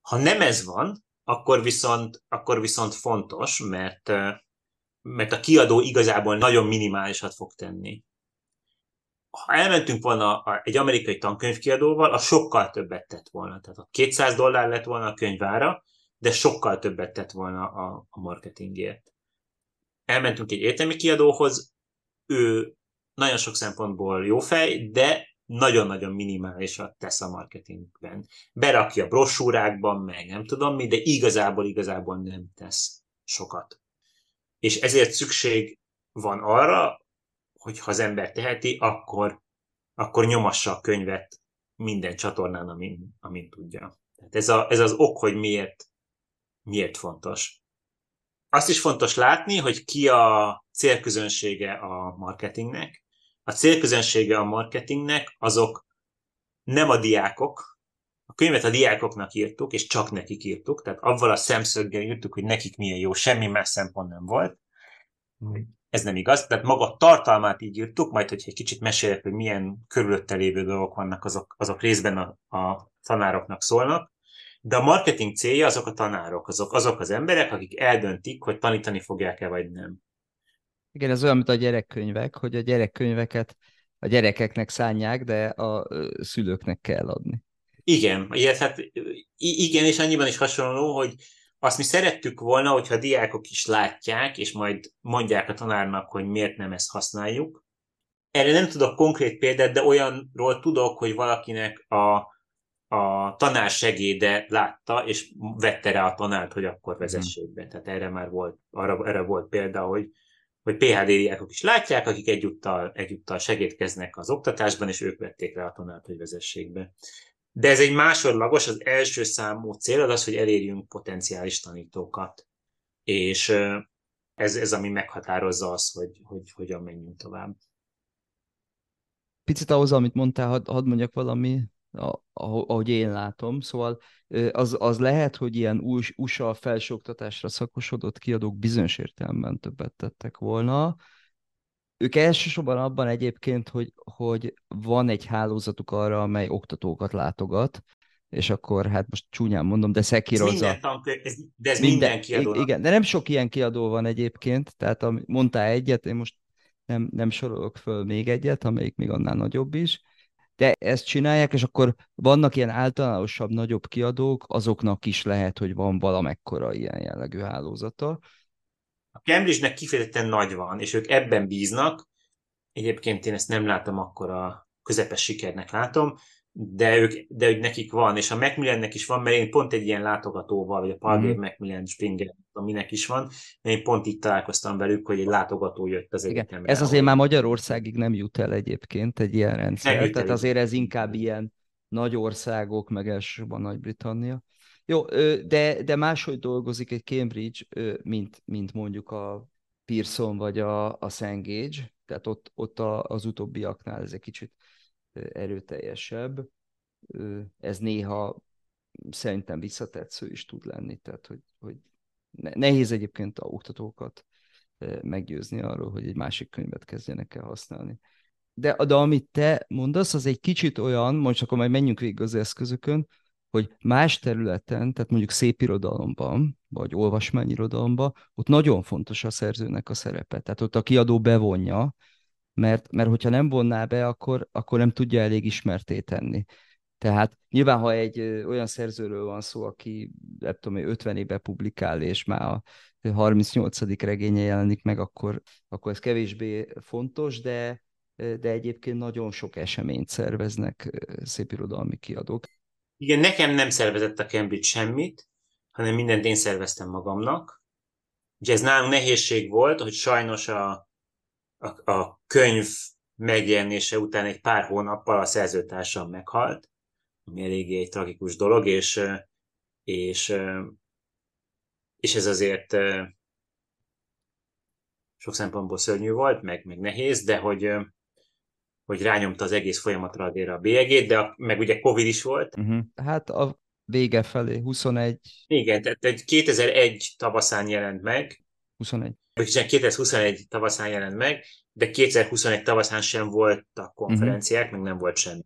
Ha nem ez van, akkor viszont, akkor viszont fontos, mert, uh, mert a kiadó igazából nagyon minimálisat fog tenni. Ha elmentünk volna egy amerikai tankönyvkiadóval, a sokkal többet tett volna. Tehát a 200 dollár lett volna a könyvára, de sokkal többet tett volna a, a marketingért. Elmentünk egy egyetemi kiadóhoz, ő nagyon sok szempontból jó fej, de nagyon-nagyon minimálisat tesz a marketingben. Berakja brosúrákban, meg nem tudom mi, de igazából, igazából nem tesz sokat. És ezért szükség van arra, hogy ha az ember teheti, akkor, akkor nyomassa a könyvet minden csatornán, amin, amin tudja. Tehát ez, a, ez az ok, hogy miért, miért fontos. Azt is fontos látni, hogy ki a célközönsége a marketingnek, a célközönsége a marketingnek azok nem a diákok, a könyvet a diákoknak írtuk, és csak nekik írtuk, tehát avval a szemszöggel írtuk, hogy nekik milyen jó, semmi más szempont nem volt. Ez nem igaz, tehát maga a tartalmát így írtuk, majd hogyha egy kicsit mesélek, hogy milyen körülötte lévő dolgok vannak, azok, azok részben a, a tanároknak szólnak, de a marketing célja azok a tanárok, azok, azok az emberek, akik eldöntik, hogy tanítani fogják-e vagy nem. Igen, ez olyan, mint a gyerekkönyvek, hogy a gyerekkönyveket a gyerekeknek szánják, de a szülőknek kell adni. Igen, ilyet, hát igen, és annyiban is hasonló, hogy azt mi szerettük volna, hogyha a diákok is látják, és majd mondják a tanárnak, hogy miért nem ezt használjuk. Erre nem tudok konkrét példát, de olyanról tudok, hogy valakinek a, a tanár segéde látta, és vette rá a tanárt, hogy akkor vezessék be. Tehát erre már volt, arra, erre volt példa, hogy hogy PHD diákok is látják, akik egyúttal, egyúttal segítkeznek az oktatásban, és ők vették rá a tanárt, hogy vezessék be. De ez egy másodlagos, az első számú cél az az, hogy elérjünk potenciális tanítókat. És ez, ez ami meghatározza azt, hogy, hogy hogyan menjünk tovább. Picit ahhoz, amit mondtál, hadd had mondjak valami ahogy én látom. Szóval az, az lehet, hogy ilyen USA felsőoktatásra szakosodott kiadók bizonyos értelemben többet tettek volna. Ők elsősorban abban egyébként, hogy, hogy van egy hálózatuk arra, amely oktatókat látogat, és akkor hát most csúnyán mondom, de szekírozza. Ez minden ez, de ez minden, minden kiadó. Igen, de nem sok ilyen kiadó van egyébként, tehát mondtál egyet, én most nem, nem sorolok föl még egyet, amelyik még annál nagyobb is, de ezt csinálják, és akkor vannak ilyen általánosabb, nagyobb kiadók, azoknak is lehet, hogy van valamekkora ilyen jellegű hálózata. A Cambridge-nek kifejezetten nagy van, és ők ebben bíznak. Egyébként én ezt nem látom akkor a közepes sikernek látom, de, ők, de ők nekik van, és a Macmillannek is van, mert én pont egy ilyen látogatóval, vagy a Palgrave mm. Macmillan Springer, aminek is van, én pont itt találkoztam velük, hogy egy látogató jött az egyetemre. Ez azért már Magyarországig nem jut el egyébként egy ilyen rendszer, tehát azért ez inkább ilyen nagy országok, meg elsősorban Nagy-Britannia. Jó, de, de máshogy dolgozik egy Cambridge, mint, mint mondjuk a Pearson vagy a, a Szengage, tehát ott, ott a, az utóbbiaknál ez egy kicsit erőteljesebb. Ez néha szerintem visszatetsző is tud lenni, tehát hogy, hogy nehéz egyébként a oktatókat meggyőzni arról, hogy egy másik könyvet kezdjenek el használni. De, de amit te mondasz, az egy kicsit olyan, most akkor majd menjünk végig az eszközökön, hogy más területen, tehát mondjuk szép irodalomban, vagy olvasmányirodalomban, ott nagyon fontos a szerzőnek a szerepe. Tehát ott a kiadó bevonja, mert, mert hogyha nem vonná be, akkor, akkor nem tudja elég ismerté tenni. Tehát nyilván, ha egy olyan szerzőről van szó, aki nem tudom, 50 éve publikál, és már a 38. regénye jelenik meg, akkor, akkor ez kevésbé fontos, de, de egyébként nagyon sok eseményt szerveznek szépirodalmi kiadók. Igen, nekem nem szervezett a Cambridge semmit, hanem mindent én szerveztem magamnak. Ugye ez nálunk nehézség volt, hogy sajnos a, a, a könyv megjelenése után egy pár hónappal a szerzőtársam meghalt, ami eléggé egy tragikus dolog, és, és, és ez azért sok szempontból szörnyű volt, meg, meg nehéz, de hogy, hogy rányomta az egész folyamatra a bélyegét, de a, meg ugye Covid is volt. Uh-huh. Hát a vége felé, 21. Igen, tehát egy 2001 tavaszán jelent meg. 21. 2021 tavaszán jelent meg, de 2021 tavaszán sem voltak konferenciák, uh-huh. meg nem volt semmi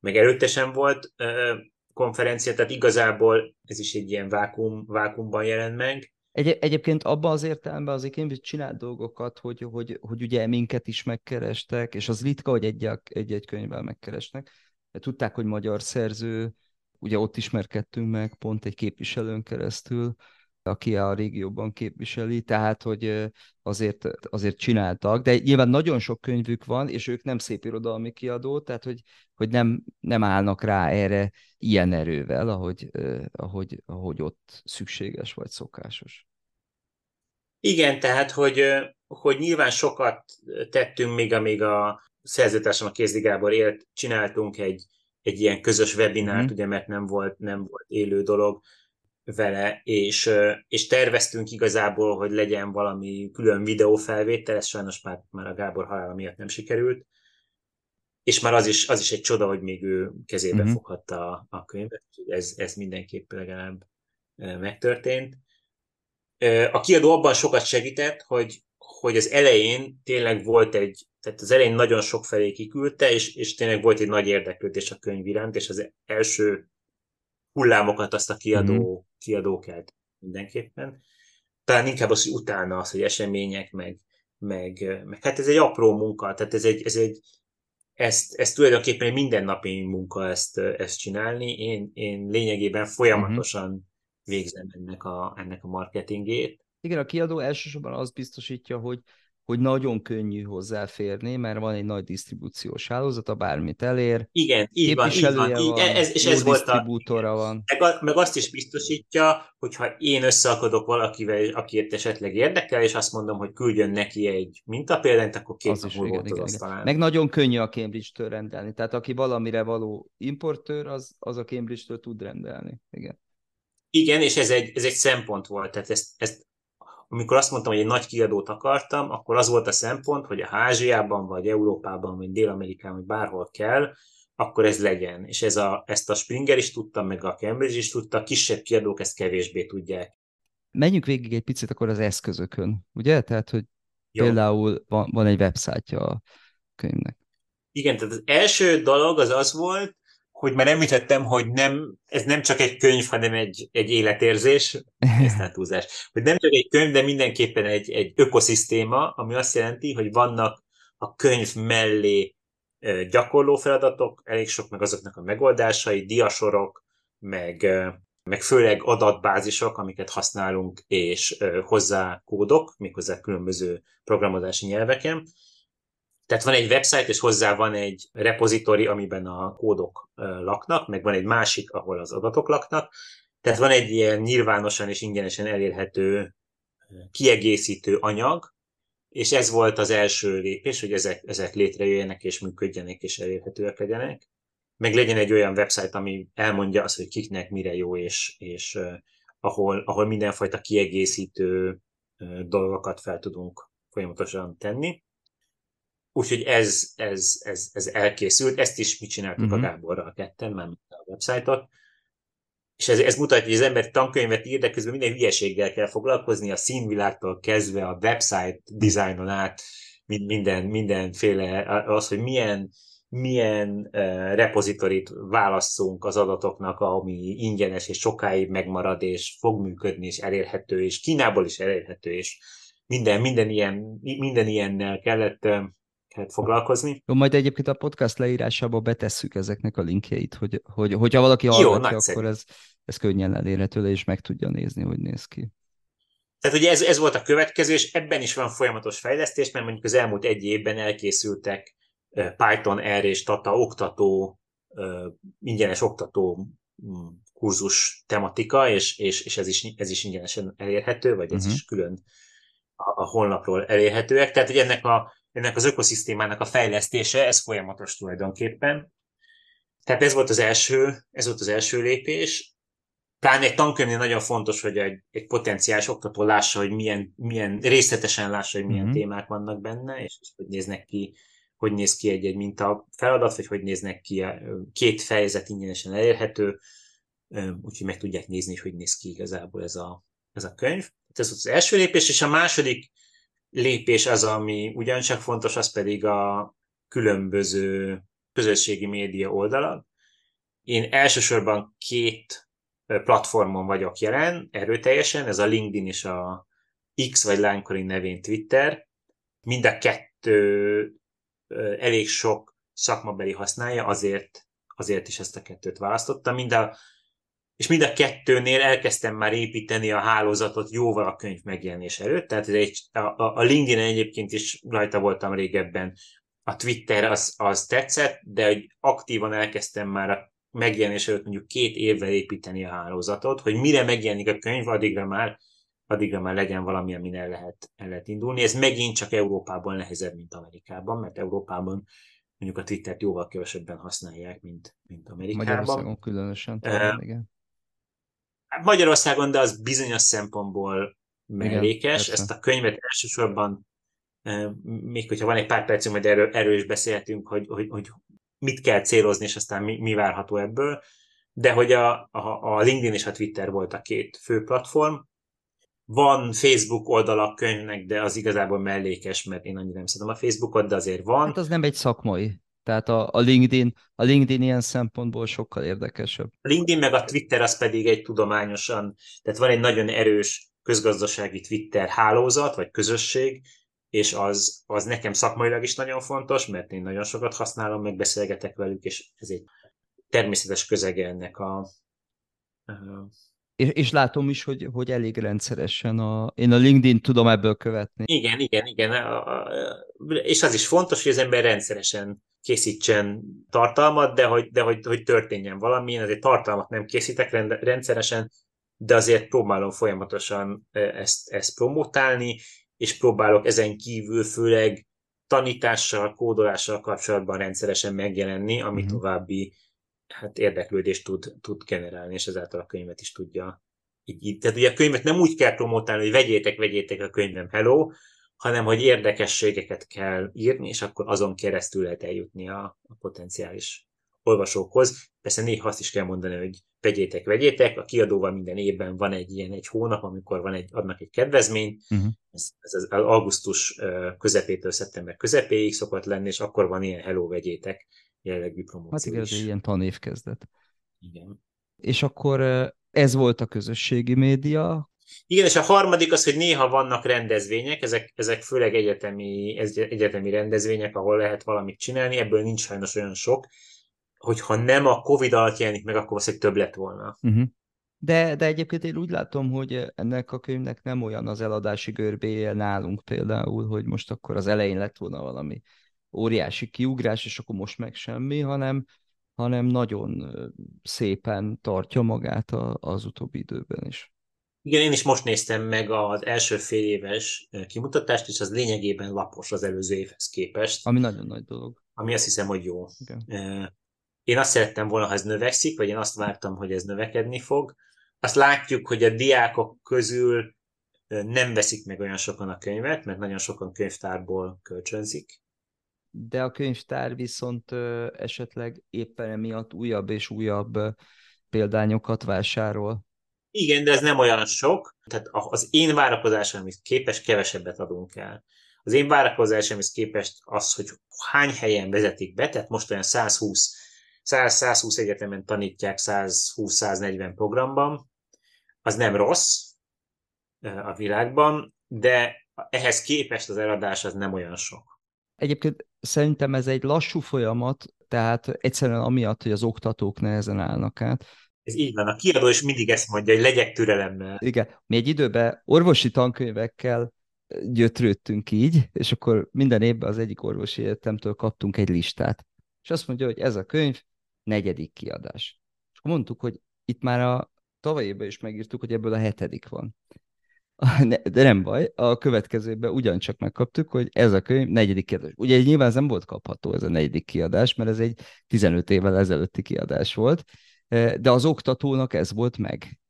meg előtte sem volt ö, konferencia, tehát igazából ez is egy ilyen vákum, vákumban jelent meg. Egy, egyébként abban az értelemben azért én csinált dolgokat, hogy, hogy, hogy ugye minket is megkerestek, és az ritka, hogy egy-egy könyvvel megkeresnek. Tudták, hogy magyar szerző, ugye ott ismerkedtünk meg pont egy képviselőn keresztül, aki a régióban képviseli, tehát hogy azért, azért csináltak, de nyilván nagyon sok könyvük van, és ők nem szép irodalmi kiadó, tehát hogy, hogy nem, nem állnak rá erre ilyen erővel, ahogy, ahogy, ahogy ott szükséges vagy szokásos. Igen, tehát hogy, hogy nyilván sokat tettünk, még amíg a szerzőtársam a Kézdi Gábor élt, csináltunk egy, egy ilyen közös webinárt, mm. ugye, mert nem volt, nem volt élő dolog, vele, és, és terveztünk igazából, hogy legyen valami külön videófelvétel, ez sajnos már, már a Gábor halála miatt nem sikerült, és már az is, az is egy csoda, hogy még ő kezébe uh-huh. foghatta a, a könyvet, ez, ez mindenképp legalább megtörtént. A kiadó abban sokat segített, hogy, hogy az elején tényleg volt egy, tehát az elején nagyon sok felé kiküldte, és, és tényleg volt egy nagy érdeklődés a könyv iránt, és az első hullámokat azt a kiadó, mm. Kiadó kelt mindenképpen. Talán inkább az, hogy utána az, hogy események, meg, meg, meg hát ez egy apró munka, tehát ez egy, ez egy ezt, ezt tulajdonképpen egy mindennapi munka ezt, ezt csinálni. Én, én lényegében folyamatosan mm-hmm. végzem ennek a, ennek a marketingét. Igen, a kiadó elsősorban azt biztosítja, hogy hogy nagyon könnyű hozzáférni, mert van egy nagy disztribúciós hálózata, bármit elér. Igen, így van, így van. van ez, és ez volt a, van. Meg, meg azt is biztosítja, hogyha én összeakadok valakivel, akiért esetleg érdekel, és azt mondom, hogy küldjön neki egy mintapéldányt, akkor két az nap múlva igen, igen, igen. Meg nagyon könnyű a Cambridge-től rendelni. Tehát aki valamire való importőr, az, az a Cambridge-től tud rendelni. Igen. Igen, és ez egy, ez egy szempont volt, tehát ezt, ezt amikor azt mondtam, hogy egy nagy kiadót akartam, akkor az volt a szempont, hogy a Ázsiában, vagy Európában, vagy Dél-Amerikában, vagy bárhol kell, akkor ez legyen. És ez a, ezt a Springer is tudta, meg a Cambridge is tudta, a kisebb kiadók ezt kevésbé tudják. Menjünk végig egy picit akkor az eszközökön, ugye? Tehát, hogy Jó. például van, van egy websájtja a könyvnek. Igen, tehát az első dolog az az volt, hogy már említettem, hogy nem, ez nem csak egy könyv, hanem egy, egy életérzés, ez nem túlzás, hogy nem csak egy könyv, de mindenképpen egy, egy ökoszisztéma, ami azt jelenti, hogy vannak a könyv mellé gyakorló feladatok, elég sok meg azoknak a megoldásai, diasorok, meg, meg főleg adatbázisok, amiket használunk, és hozzá kódok, méghozzá különböző programozási nyelveken, tehát van egy website, és hozzá van egy repozitori, amiben a kódok laknak, meg van egy másik, ahol az adatok laknak. Tehát van egy ilyen nyilvánosan és ingyenesen elérhető kiegészítő anyag, és ez volt az első lépés, hogy ezek, ezek létrejöjjenek és működjenek és elérhetőek legyenek. Meg legyen egy olyan website, ami elmondja azt, hogy kiknek mire jó, és, és uh, ahol, ahol mindenfajta kiegészítő dolgokat fel tudunk folyamatosan tenni. Úgyhogy ez, ez, ez, ez elkészült, ezt is mi csináltuk uh-huh. a mhm. Gáborral ketten, már a websájtot, és ez, ez mutatja, hogy az ember tankönyvet ír, de közben minden hülyeséggel kell foglalkozni, a színvilágtól kezdve a website dizájnon át, minden, mindenféle, az, hogy milyen, milyen uh, repozitorit válasszunk az adatoknak, ami ingyenes és sokáig megmarad, és fog működni, és elérhető, és Kínából is elérhető, és minden, minden, ilyen, minden ilyennel kellett, kellett foglalkozni. Jó, majd egyébként a podcast leírásába betesszük ezeknek a linkjeit, hogy, hogy hogyha valaki hallgatja, akkor ez, ez könnyen elérhető és meg tudja nézni, hogy néz ki. Tehát ugye ez, ez volt a következő, és ebben is van folyamatos fejlesztés, mert mondjuk az elmúlt egy évben elkészültek Python, R és Tata oktató, ingyenes oktató mm, kurzus tematika, és, és, és ez, is, ez is ingyenesen elérhető, vagy ez uh-huh. is külön a, a honlapról elérhetőek. Tehát, hogy ennek, a, ennek az ökoszisztémának a fejlesztése, ez folyamatos tulajdonképpen. Tehát ez volt az első, ez volt az első lépés. Pláne egy tankönyvnél nagyon fontos, hogy egy, egy potenciális oktató lássa, hogy milyen, milyen részletesen lássa, hogy milyen mm-hmm. témák vannak benne, és, és hogy néznek ki, hogy néz ki egy-egy minta feladat, vagy hogy néznek ki a két fejezet ingyenesen elérhető, úgyhogy meg tudják nézni, hogy néz ki igazából ez a, ez a könyv. Ez volt az első lépés, és a második lépés az, ami ugyancsak fontos, az pedig a különböző közösségi média oldalak. Én elsősorban két platformon vagyok jelen, erőteljesen, ez a LinkedIn és a X vagy lánykori nevén Twitter. Mind a kettő elég sok szakmabeli használja, azért, azért is ezt a kettőt választottam. Mind a, és mind a kettőnél elkezdtem már építeni a hálózatot jóval a könyv megjelenés előtt, tehát ez egy, a, a LinkedIn egyébként is rajta voltam régebben, a Twitter az, az tetszett, de hogy aktívan elkezdtem már a megjelenés előtt mondjuk két évvel építeni a hálózatot, hogy mire megjelenik a könyv, addigra már, addigra már legyen valami, amin el lehet, el lehet indulni. Ez megint csak Európában nehezebb, mint Amerikában, mert Európában mondjuk a Twittert jóval kevesebben használják, mint, mint Amerikában. Magyarországon különösen, talán, uh, igen. Magyarországon, de az bizonyos szempontból mellékes. Igen, Ezt a könyvet elsősorban, még hogyha van egy pár percünk, majd erről, erről is beszélhetünk, hogy, hogy, hogy mit kell célozni, és aztán mi, mi várható ebből. De hogy a, a, a LinkedIn és a Twitter volt a két fő platform. Van Facebook oldalak könyvnek, de az igazából mellékes, mert én annyira nem szeretem a Facebookot, de azért van. Hát az nem egy szakmai. Tehát a, a, LinkedIn, a LinkedIn ilyen szempontból sokkal érdekesebb. A LinkedIn meg a Twitter az pedig egy tudományosan, tehát van egy nagyon erős közgazdasági Twitter hálózat, vagy közösség, és az, az nekem szakmailag is nagyon fontos, mert én nagyon sokat használom, meg beszélgetek velük, és ez egy természetes közege ennek a... És, és látom is, hogy, hogy elég rendszeresen a... Én a LinkedIn tudom ebből követni. Igen, igen, igen. És az is fontos, hogy az ember rendszeresen készítsen tartalmat, de hogy, de hogy, hogy történjen valami. Én azért tartalmat nem készítek rendszeresen, de azért próbálom folyamatosan ezt, ezt promotálni, és próbálok ezen kívül főleg tanítással, kódolással kapcsolatban rendszeresen megjelenni, ami uh-huh. további hát érdeklődést tud, tud generálni, és ezáltal a könyvet is tudja. Így, így. Tehát ugye a könyvet nem úgy kell promotálni, hogy vegyétek, vegyétek a könyvem, hello, hanem hogy érdekességeket kell írni, és akkor azon keresztül lehet eljutni a, a potenciális olvasókhoz. Persze néha azt is kell mondani, hogy vegyétek, vegyétek, a kiadóval minden évben van egy ilyen egy hónap, amikor van egy, adnak egy kedvezményt, uh-huh. ez, ez az augusztus közepétől szeptember közepéig szokott lenni, és akkor van ilyen hello, vegyétek jellegű promóció Hát igen, ez ilyen tanévkezdet. Igen. És akkor ez volt a közösségi média, igen, és a harmadik az, hogy néha vannak rendezvények, ezek, ezek főleg egyetemi, egyetemi rendezvények, ahol lehet valamit csinálni, ebből nincs sajnos olyan sok, hogyha nem a Covid alatt jelenik meg, akkor valószínűleg több lett volna. Uh-huh. De, de egyébként én úgy látom, hogy ennek a könyvnek nem olyan az eladási görbéje nálunk például, hogy most akkor az elején lett volna valami óriási kiugrás, és akkor most meg semmi, hanem, hanem nagyon szépen tartja magát az utóbbi időben is. Igen, én is most néztem meg az első fél éves kimutatást, és az lényegében lapos az előző évhez képest. Ami nagyon nagy dolog. Ami azt hiszem, hogy jó. Igen. Én azt szerettem volna, ha ez növekszik, vagy én azt vártam, hogy ez növekedni fog. Azt látjuk, hogy a diákok közül nem veszik meg olyan sokan a könyvet, mert nagyon sokan könyvtárból kölcsönzik. De a könyvtár viszont esetleg éppen emiatt újabb és újabb példányokat vásárol. Igen, de ez nem olyan sok. Tehát az én várakozásom, amit képes, kevesebbet adunk el. az én várakozásemhez képest az, hogy hány helyen vezetik be, tehát most olyan 120, 100, 120 egyetemen tanítják 120-140 programban, az nem rossz a világban, de ehhez képest az eladás az nem olyan sok. Egyébként szerintem ez egy lassú folyamat, tehát egyszerűen amiatt, hogy az oktatók nehezen állnak át. Ez így van, a kiadó is mindig ezt mondja, hogy legyek türelemmel. Igen, mi egy időben orvosi tankönyvekkel gyötrődtünk így, és akkor minden évben az egyik orvosi egyetemtől kaptunk egy listát. És azt mondja, hogy ez a könyv negyedik kiadás. És akkor mondtuk, hogy itt már a tavalyi évben is megírtuk, hogy ebből a hetedik van. De nem baj, a következőben ugyancsak megkaptuk, hogy ez a könyv negyedik kiadás. Ugye nyilván ez nem volt kapható ez a negyedik kiadás, mert ez egy 15 évvel ezelőtti kiadás volt, de az oktatónak ez volt meg.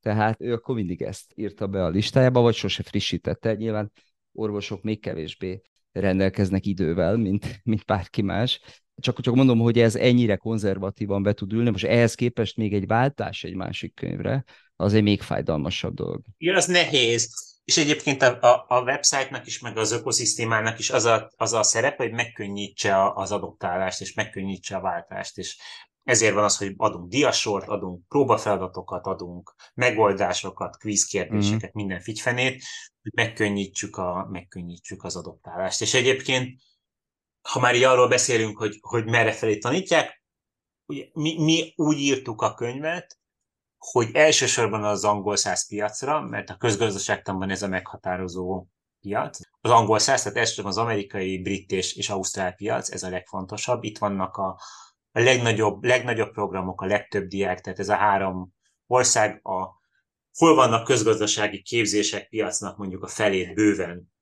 Tehát ő akkor mindig ezt írta be a listájába, vagy sose frissítette. Nyilván orvosok még kevésbé rendelkeznek idővel, mint, mint bárki más. Csak, csak mondom, hogy ez ennyire konzervatívan be tud ülni, most ehhez képest még egy váltás egy másik könyvre, az egy még fájdalmasabb dolog. Igen, az nehéz. És egyébként a, a, a website-nak is, meg az ökoszisztémának is az a, az a szerepe, hogy megkönnyítse az adoptálást, és megkönnyítse a váltást. És ezért van az, hogy adunk diasort, adunk próbafeladatokat, adunk megoldásokat, kvízkérdéseket, mm. minden figyfenét, hogy megkönnyítsük, a, megkönnyítsük az adoptálást. És egyébként, ha már így arról beszélünk, hogy, hogy merre felé tanítják, ugye, mi, mi úgy írtuk a könyvet, hogy elsősorban az angol száz piacra, mert a közgazdaságtanban ez a meghatározó piac. Az angol száz, tehát elsősorban az amerikai, brit és, és ausztrál piac, ez a legfontosabb. Itt vannak a, a legnagyobb, legnagyobb programok, a legtöbb diák, tehát ez a három ország, a, hol vannak közgazdasági képzések piacnak mondjuk a felét bőven,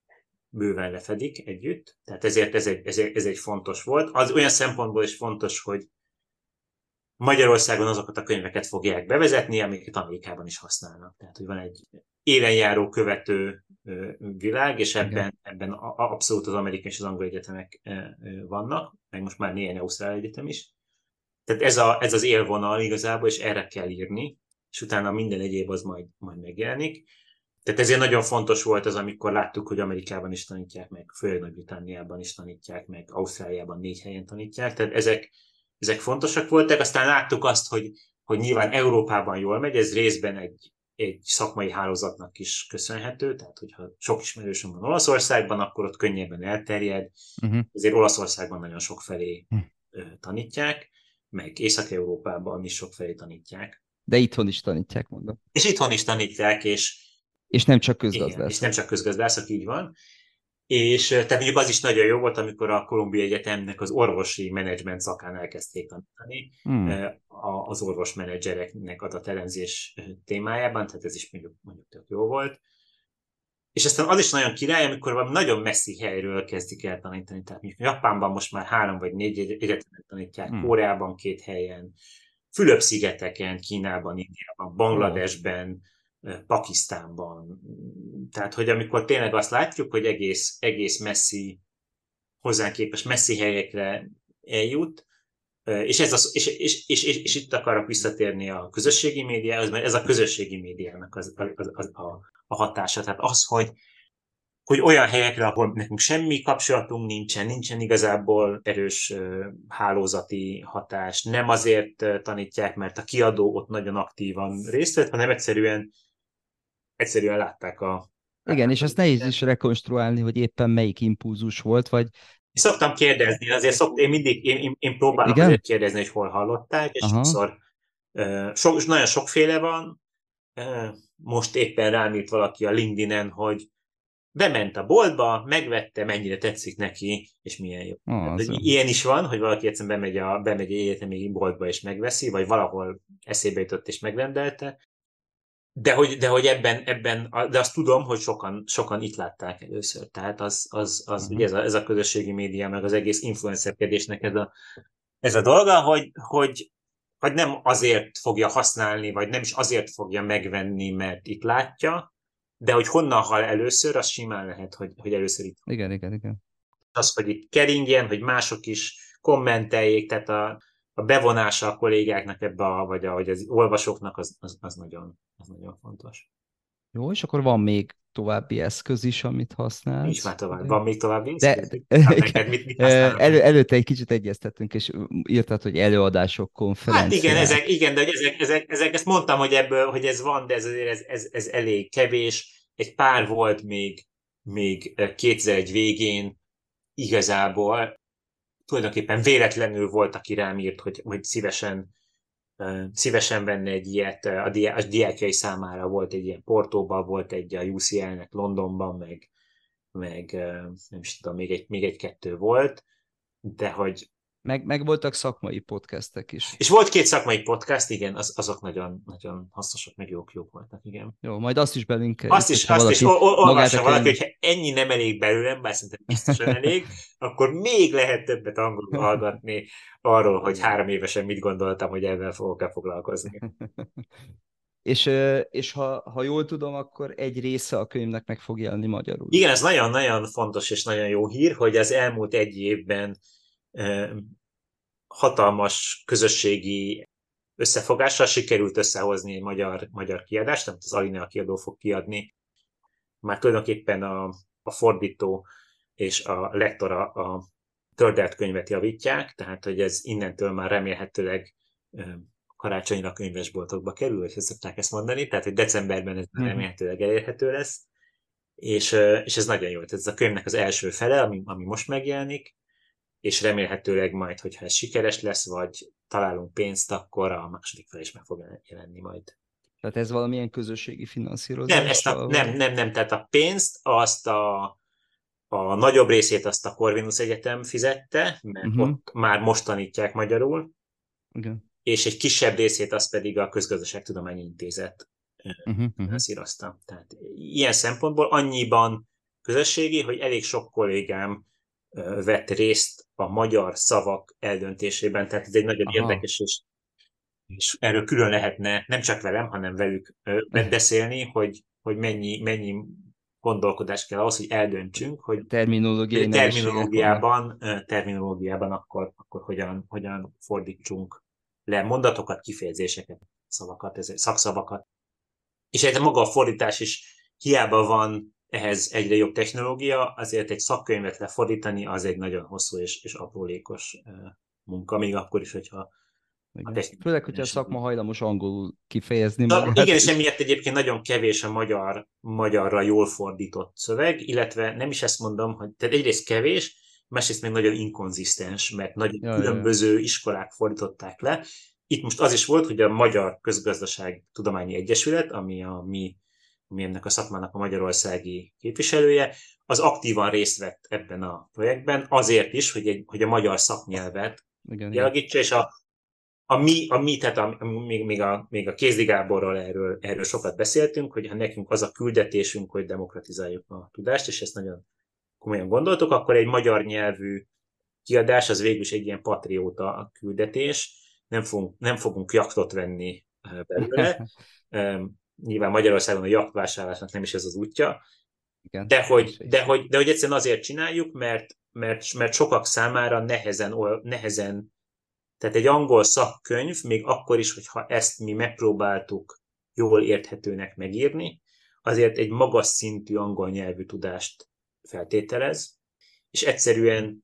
bőven lefedik együtt, tehát ezért ez egy, ez egy, ez egy fontos volt. Az olyan szempontból is fontos, hogy Magyarországon azokat a könyveket fogják bevezetni, amiket Amerikában is használnak. Tehát, hogy van egy élenjáró követő világ, és ebben, ebben abszolút az amerikai és az angol egyetemek vannak, meg most már néhány ausztrál egyetem is. Tehát ez, a, ez az élvonal igazából, és erre kell írni, és utána minden egyéb az majd, majd megjelenik. Tehát ezért nagyon fontos volt az, amikor láttuk, hogy Amerikában is tanítják meg, főleg Nagy-Britanniában is tanítják meg, Ausztráliában négy helyen tanítják. Tehát ezek, ezek fontosak voltak. Aztán láttuk azt, hogy, hogy nyilván Európában jól megy, ez részben egy, egy szakmai hálózatnak is köszönhető, tehát hogyha sok ismerősöm van Olaszországban, akkor ott könnyebben elterjed, uh-huh. ezért Olaszországban nagyon sok felé uh-huh. tanítják meg Észak-Európában is sok felé tanítják. De itthon is tanítják, mondom. És itthon is tanítják, és... És nem csak közgazdászok. és nem csak közgazdászok, így van. És tehát mondjuk az is nagyon jó volt, amikor a Kolumbia Egyetemnek az orvosi menedzsment szakán elkezdték tanítani hmm. az orvosmenedzsereknek adatelemzés témájában, tehát ez is mondjuk, mondjuk tök jó volt. És aztán az is nagyon király, amikor valami nagyon messzi helyről kezdik el tanítani. Tehát mondjuk Japánban most már három vagy négy egyetemet tanítják, hmm. Koreában két helyen, Fülöp-szigeteken, Kínában, Indiában, Bangladesben, Pakisztánban. Tehát, hogy amikor tényleg azt látjuk, hogy egész, egész messzi, hozzánk képes messzi helyekre eljut, és, ez az, és, és, és, és, és itt akarok visszatérni a közösségi médiához, mert ez a közösségi médiának az, az, az, a, a hatása. Tehát az, hogy, hogy olyan helyekre, ahol nekünk semmi kapcsolatunk nincsen, nincsen igazából erős hálózati hatás, nem azért tanítják, mert a kiadó ott nagyon aktívan részt vett, hanem egyszerűen, egyszerűen látták a... Igen, és ezt nehéz is rekonstruálni, hogy éppen melyik impulzus volt, vagy szoktam kérdezni, azért szokt, én mindig, én, én, én próbálom azért kérdezni, hogy hol hallották, és Aha. sokszor uh, so, nagyon sokféle van. Most éppen rám írt valaki a LinkedIn-en, hogy bement a boltba, megvette, mennyire tetszik neki, és milyen jó. Ah, hát, ilyen is van, hogy valaki egyszerűen bemegy, a, bemegy egy egyetemi boltba és megveszi, vagy valahol eszébe jutott és megrendelte, de hogy, de hogy ebben, ebben, de azt tudom, hogy sokan, sokan itt látták először. Tehát az, az, az uh-huh. ugye ez a, ez a közösségi média, meg az egész influencerkedésnek ez a, ez a dolga, hogy, hogy, hogy nem azért fogja használni, vagy nem is azért fogja megvenni, mert itt látja, de hogy honnan hal először, az simán lehet, hogy, hogy először itt. Igen, igen, igen. Az, hogy itt keringjen, hogy mások is kommenteljék, tehát a, a bevonása a kollégáknak ebbe, a, vagy, a, vagy az olvasóknak, az, az, az, nagyon, az nagyon fontos. Jó, és akkor van még további eszköz is, amit használsz. Nincs már tovább. Van még további De, eszköz? Hát neked mit, mit elő, előtte egy kicsit egyeztettünk, és írtad, hogy előadások, konferenciák. Hát igen, ezek, igen, de ezek, ezek, ezek, ezt mondtam, hogy ebből, hogy ez van, de ez, ez, ez, ez elég kevés. Egy pár volt még, még 2001 végén igazából. Tulajdonképpen véletlenül volt, aki rám írt, hogy, hogy szívesen szívesen venne egy ilyet, a, diá- a diákjai számára. Volt egy ilyen Portóban, volt egy a UCL-nek Londonban, meg, meg nem is tudom, még egy, még egy-kettő volt, de hogy meg, meg voltak szakmai podcastek is. És volt két szakmai podcast, igen, az, azok nagyon, nagyon hasznosak, meg jók, jók voltak, igen. Jó, majd azt is belinkeljük. Azt is, azt is olvassa valaki, hogyha ennyi nem elég belőlem, bár szerintem biztosan elég, akkor még lehet többet angolul hallgatni arról, hogy három évesen mit gondoltam, hogy ezzel fogok-e foglalkozni. És, és ha, ha jól tudom, akkor egy része a könyvnek meg fog jelenni magyarul. Igen, ez nagyon-nagyon fontos és nagyon jó hír, hogy az elmúlt egy évben hatalmas közösségi összefogással sikerült összehozni egy magyar, magyar kiadást, amit az Alinea kiadó fog kiadni. Már tulajdonképpen a, a fordító és a lektora a tördelt könyvet javítják, tehát hogy ez innentől már remélhetőleg karácsonyra könyvesboltokba kerül, hogy szokták ezt mondani, tehát hogy decemberben ez mm. remélhetőleg elérhető lesz, és, és ez nagyon jó. Ez a könyvnek az első fele, ami, ami most megjelenik, és remélhetőleg majd, hogyha ez sikeres lesz, vagy találunk pénzt, akkor a második fel is meg fog jelenni majd. Tehát ez valamilyen közösségi finanszírozás? Nem, ezt a, nem, nem, nem, tehát a pénzt azt a, a nagyobb részét azt a Corvinus Egyetem fizette, mert uh-huh. ott már most tanítják magyarul, Igen. és egy kisebb részét azt pedig a Közgazdaságtudományi Intézet uh-huh, uh-huh. Tehát ilyen szempontból annyiban közösségi, hogy elég sok kollégám vett részt a magyar szavak eldöntésében, tehát ez egy nagyon Aha. érdekes, és, és erről külön lehetne nem csak velem, hanem velük beszélni, hogy, hogy mennyi, mennyi gondolkodás kell ahhoz, hogy eldöntsünk, hogy terminológiai terminológiában, terminológiában akkor, akkor hogyan, hogyan fordítsunk le mondatokat, kifejezéseket, szavakat, ez, szakszavakat. És ez maga a fordítás is hiába van ehhez egyre jobb technológia, azért egy szakkönyvet lefordítani az egy nagyon hosszú és, és aprólékos munka, még akkor is, hogyha igen. Főleg, hogyha a szakma hajlamos angolul kifejezni. Na, magát. igen, és emiatt egyébként nagyon kevés a magyar, magyarra jól fordított szöveg, illetve nem is ezt mondom, hogy tehát egyrészt kevés, másrészt még nagyon inkonzisztens, mert nagyon ja, különböző ja. iskolák fordították le. Itt most az is volt, hogy a Magyar Közgazdaság Tudományi Egyesület, ami a mi ami ennek a szakmának a magyarországi képviselője, az aktívan részt vett ebben a projektben, azért is, hogy, egy, hogy a magyar szaknyelvet jelagítsa, és a, a mi, a mi tehát a, még, még, a, még a Kézdi Gáborral erről, erről sokat beszéltünk, hogy ha nekünk az a küldetésünk, hogy demokratizáljuk a tudást, és ezt nagyon komolyan gondoltuk, akkor egy magyar nyelvű kiadás az végül is egy ilyen patrióta küldetés, nem fogunk, nem fogunk jaktot venni eh, belőle, nyilván Magyarországon a jaktvásárlásnak nem is ez az útja, Igen, de, hogy, de, hogy, de hogy egyszerűen azért csináljuk, mert, mert, mert sokak számára nehezen, nehezen, tehát egy angol szakkönyv, még akkor is, hogyha ezt mi megpróbáltuk jól érthetőnek megírni, azért egy magas szintű angol nyelvű tudást feltételez, és egyszerűen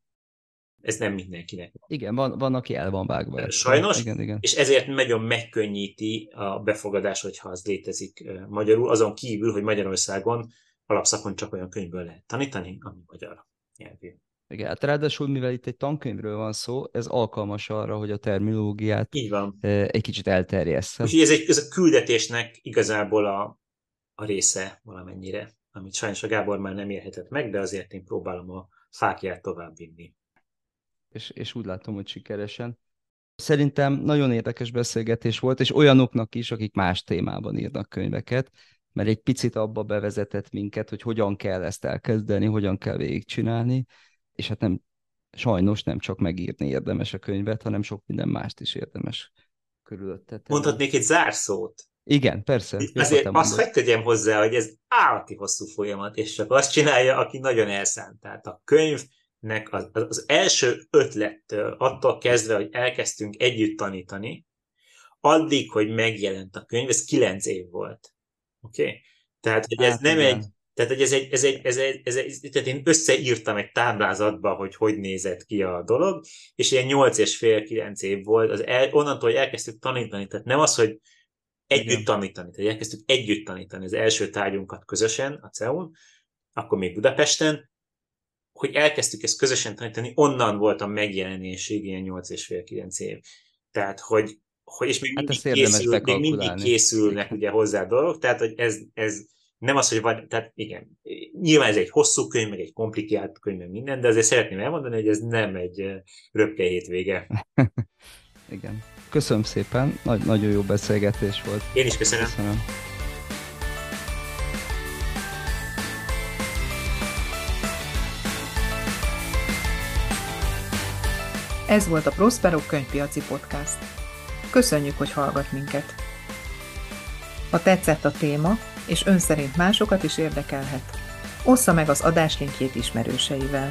ez nem mindenkinek. Igen, van, van aki el van vágva. Sajnos, igen, igen. és ezért nagyon megkönnyíti a befogadás, hogyha az létezik magyarul, azon kívül, hogy Magyarországon alapszakon csak olyan könyvből lehet tanítani, ami magyar nyelvű. Igen, hát ráadásul, mivel itt egy tankönyvről van szó, ez alkalmas arra, hogy a terminológiát Így van. egy kicsit elterjessze. Úgyhogy ez, egy, ez a küldetésnek igazából a, a része valamennyire, amit sajnos a Gábor már nem érhetett meg, de azért én próbálom a fákját továbbvinni és, és úgy látom, hogy sikeresen. Szerintem nagyon érdekes beszélgetés volt, és olyanoknak is, akik más témában írnak könyveket, mert egy picit abba bevezetett minket, hogy hogyan kell ezt elkezdeni, hogyan kell végigcsinálni, és hát nem, sajnos nem csak megírni érdemes a könyvet, hanem sok minden mást is érdemes körülötte. Mondhatnék egy zárszót? Igen, persze. Azért azt hagyd tegyem hozzá, hogy ez állati hosszú folyamat, és csak azt csinálja, aki nagyon elszánt. Tehát a könyv nek az, az első ötlettől, attól kezdve, hogy elkezdtünk együtt tanítani, addig, hogy megjelent a könyv, ez kilenc év volt. Oké? Okay? Tehát, hogy ez hát, nem igen. egy, tehát, hogy ez egy, ez egy, ez egy, ez egy, tehát én összeírtam egy táblázatba, hogy hogy nézett ki a dolog, és ilyen 8 és fél, 9 év volt, az el, onnantól, hogy elkezdtük tanítani, tehát nem az, hogy együtt Igen. tanítani, tehát elkezdtük együtt tanítani az első tárgyunkat közösen a CEUN, akkor még Budapesten, hogy elkezdtük ezt közösen tanítani, onnan volt a megjelenésig ilyen 8 és fél, 9 év. Tehát, hogy, hogy és még, hát mindig, készül, még mindig készülnek ugye hozzá dolgok, tehát, hogy ez, ez nem az, hogy van, tehát igen, nyilván ez egy hosszú könyv, meg egy komplikált könyv, meg minden, de azért szeretném elmondani, hogy ez nem egy röpke hétvége. igen. Köszönöm szépen, Nagy, nagyon jó beszélgetés volt. Én is köszönöm. köszönöm. Ez volt a Prospero könyvpiaci podcast. Köszönjük, hogy hallgat minket. Ha tetszett a téma, és ön szerint másokat is érdekelhet, ossza meg az adás linkjét ismerőseivel.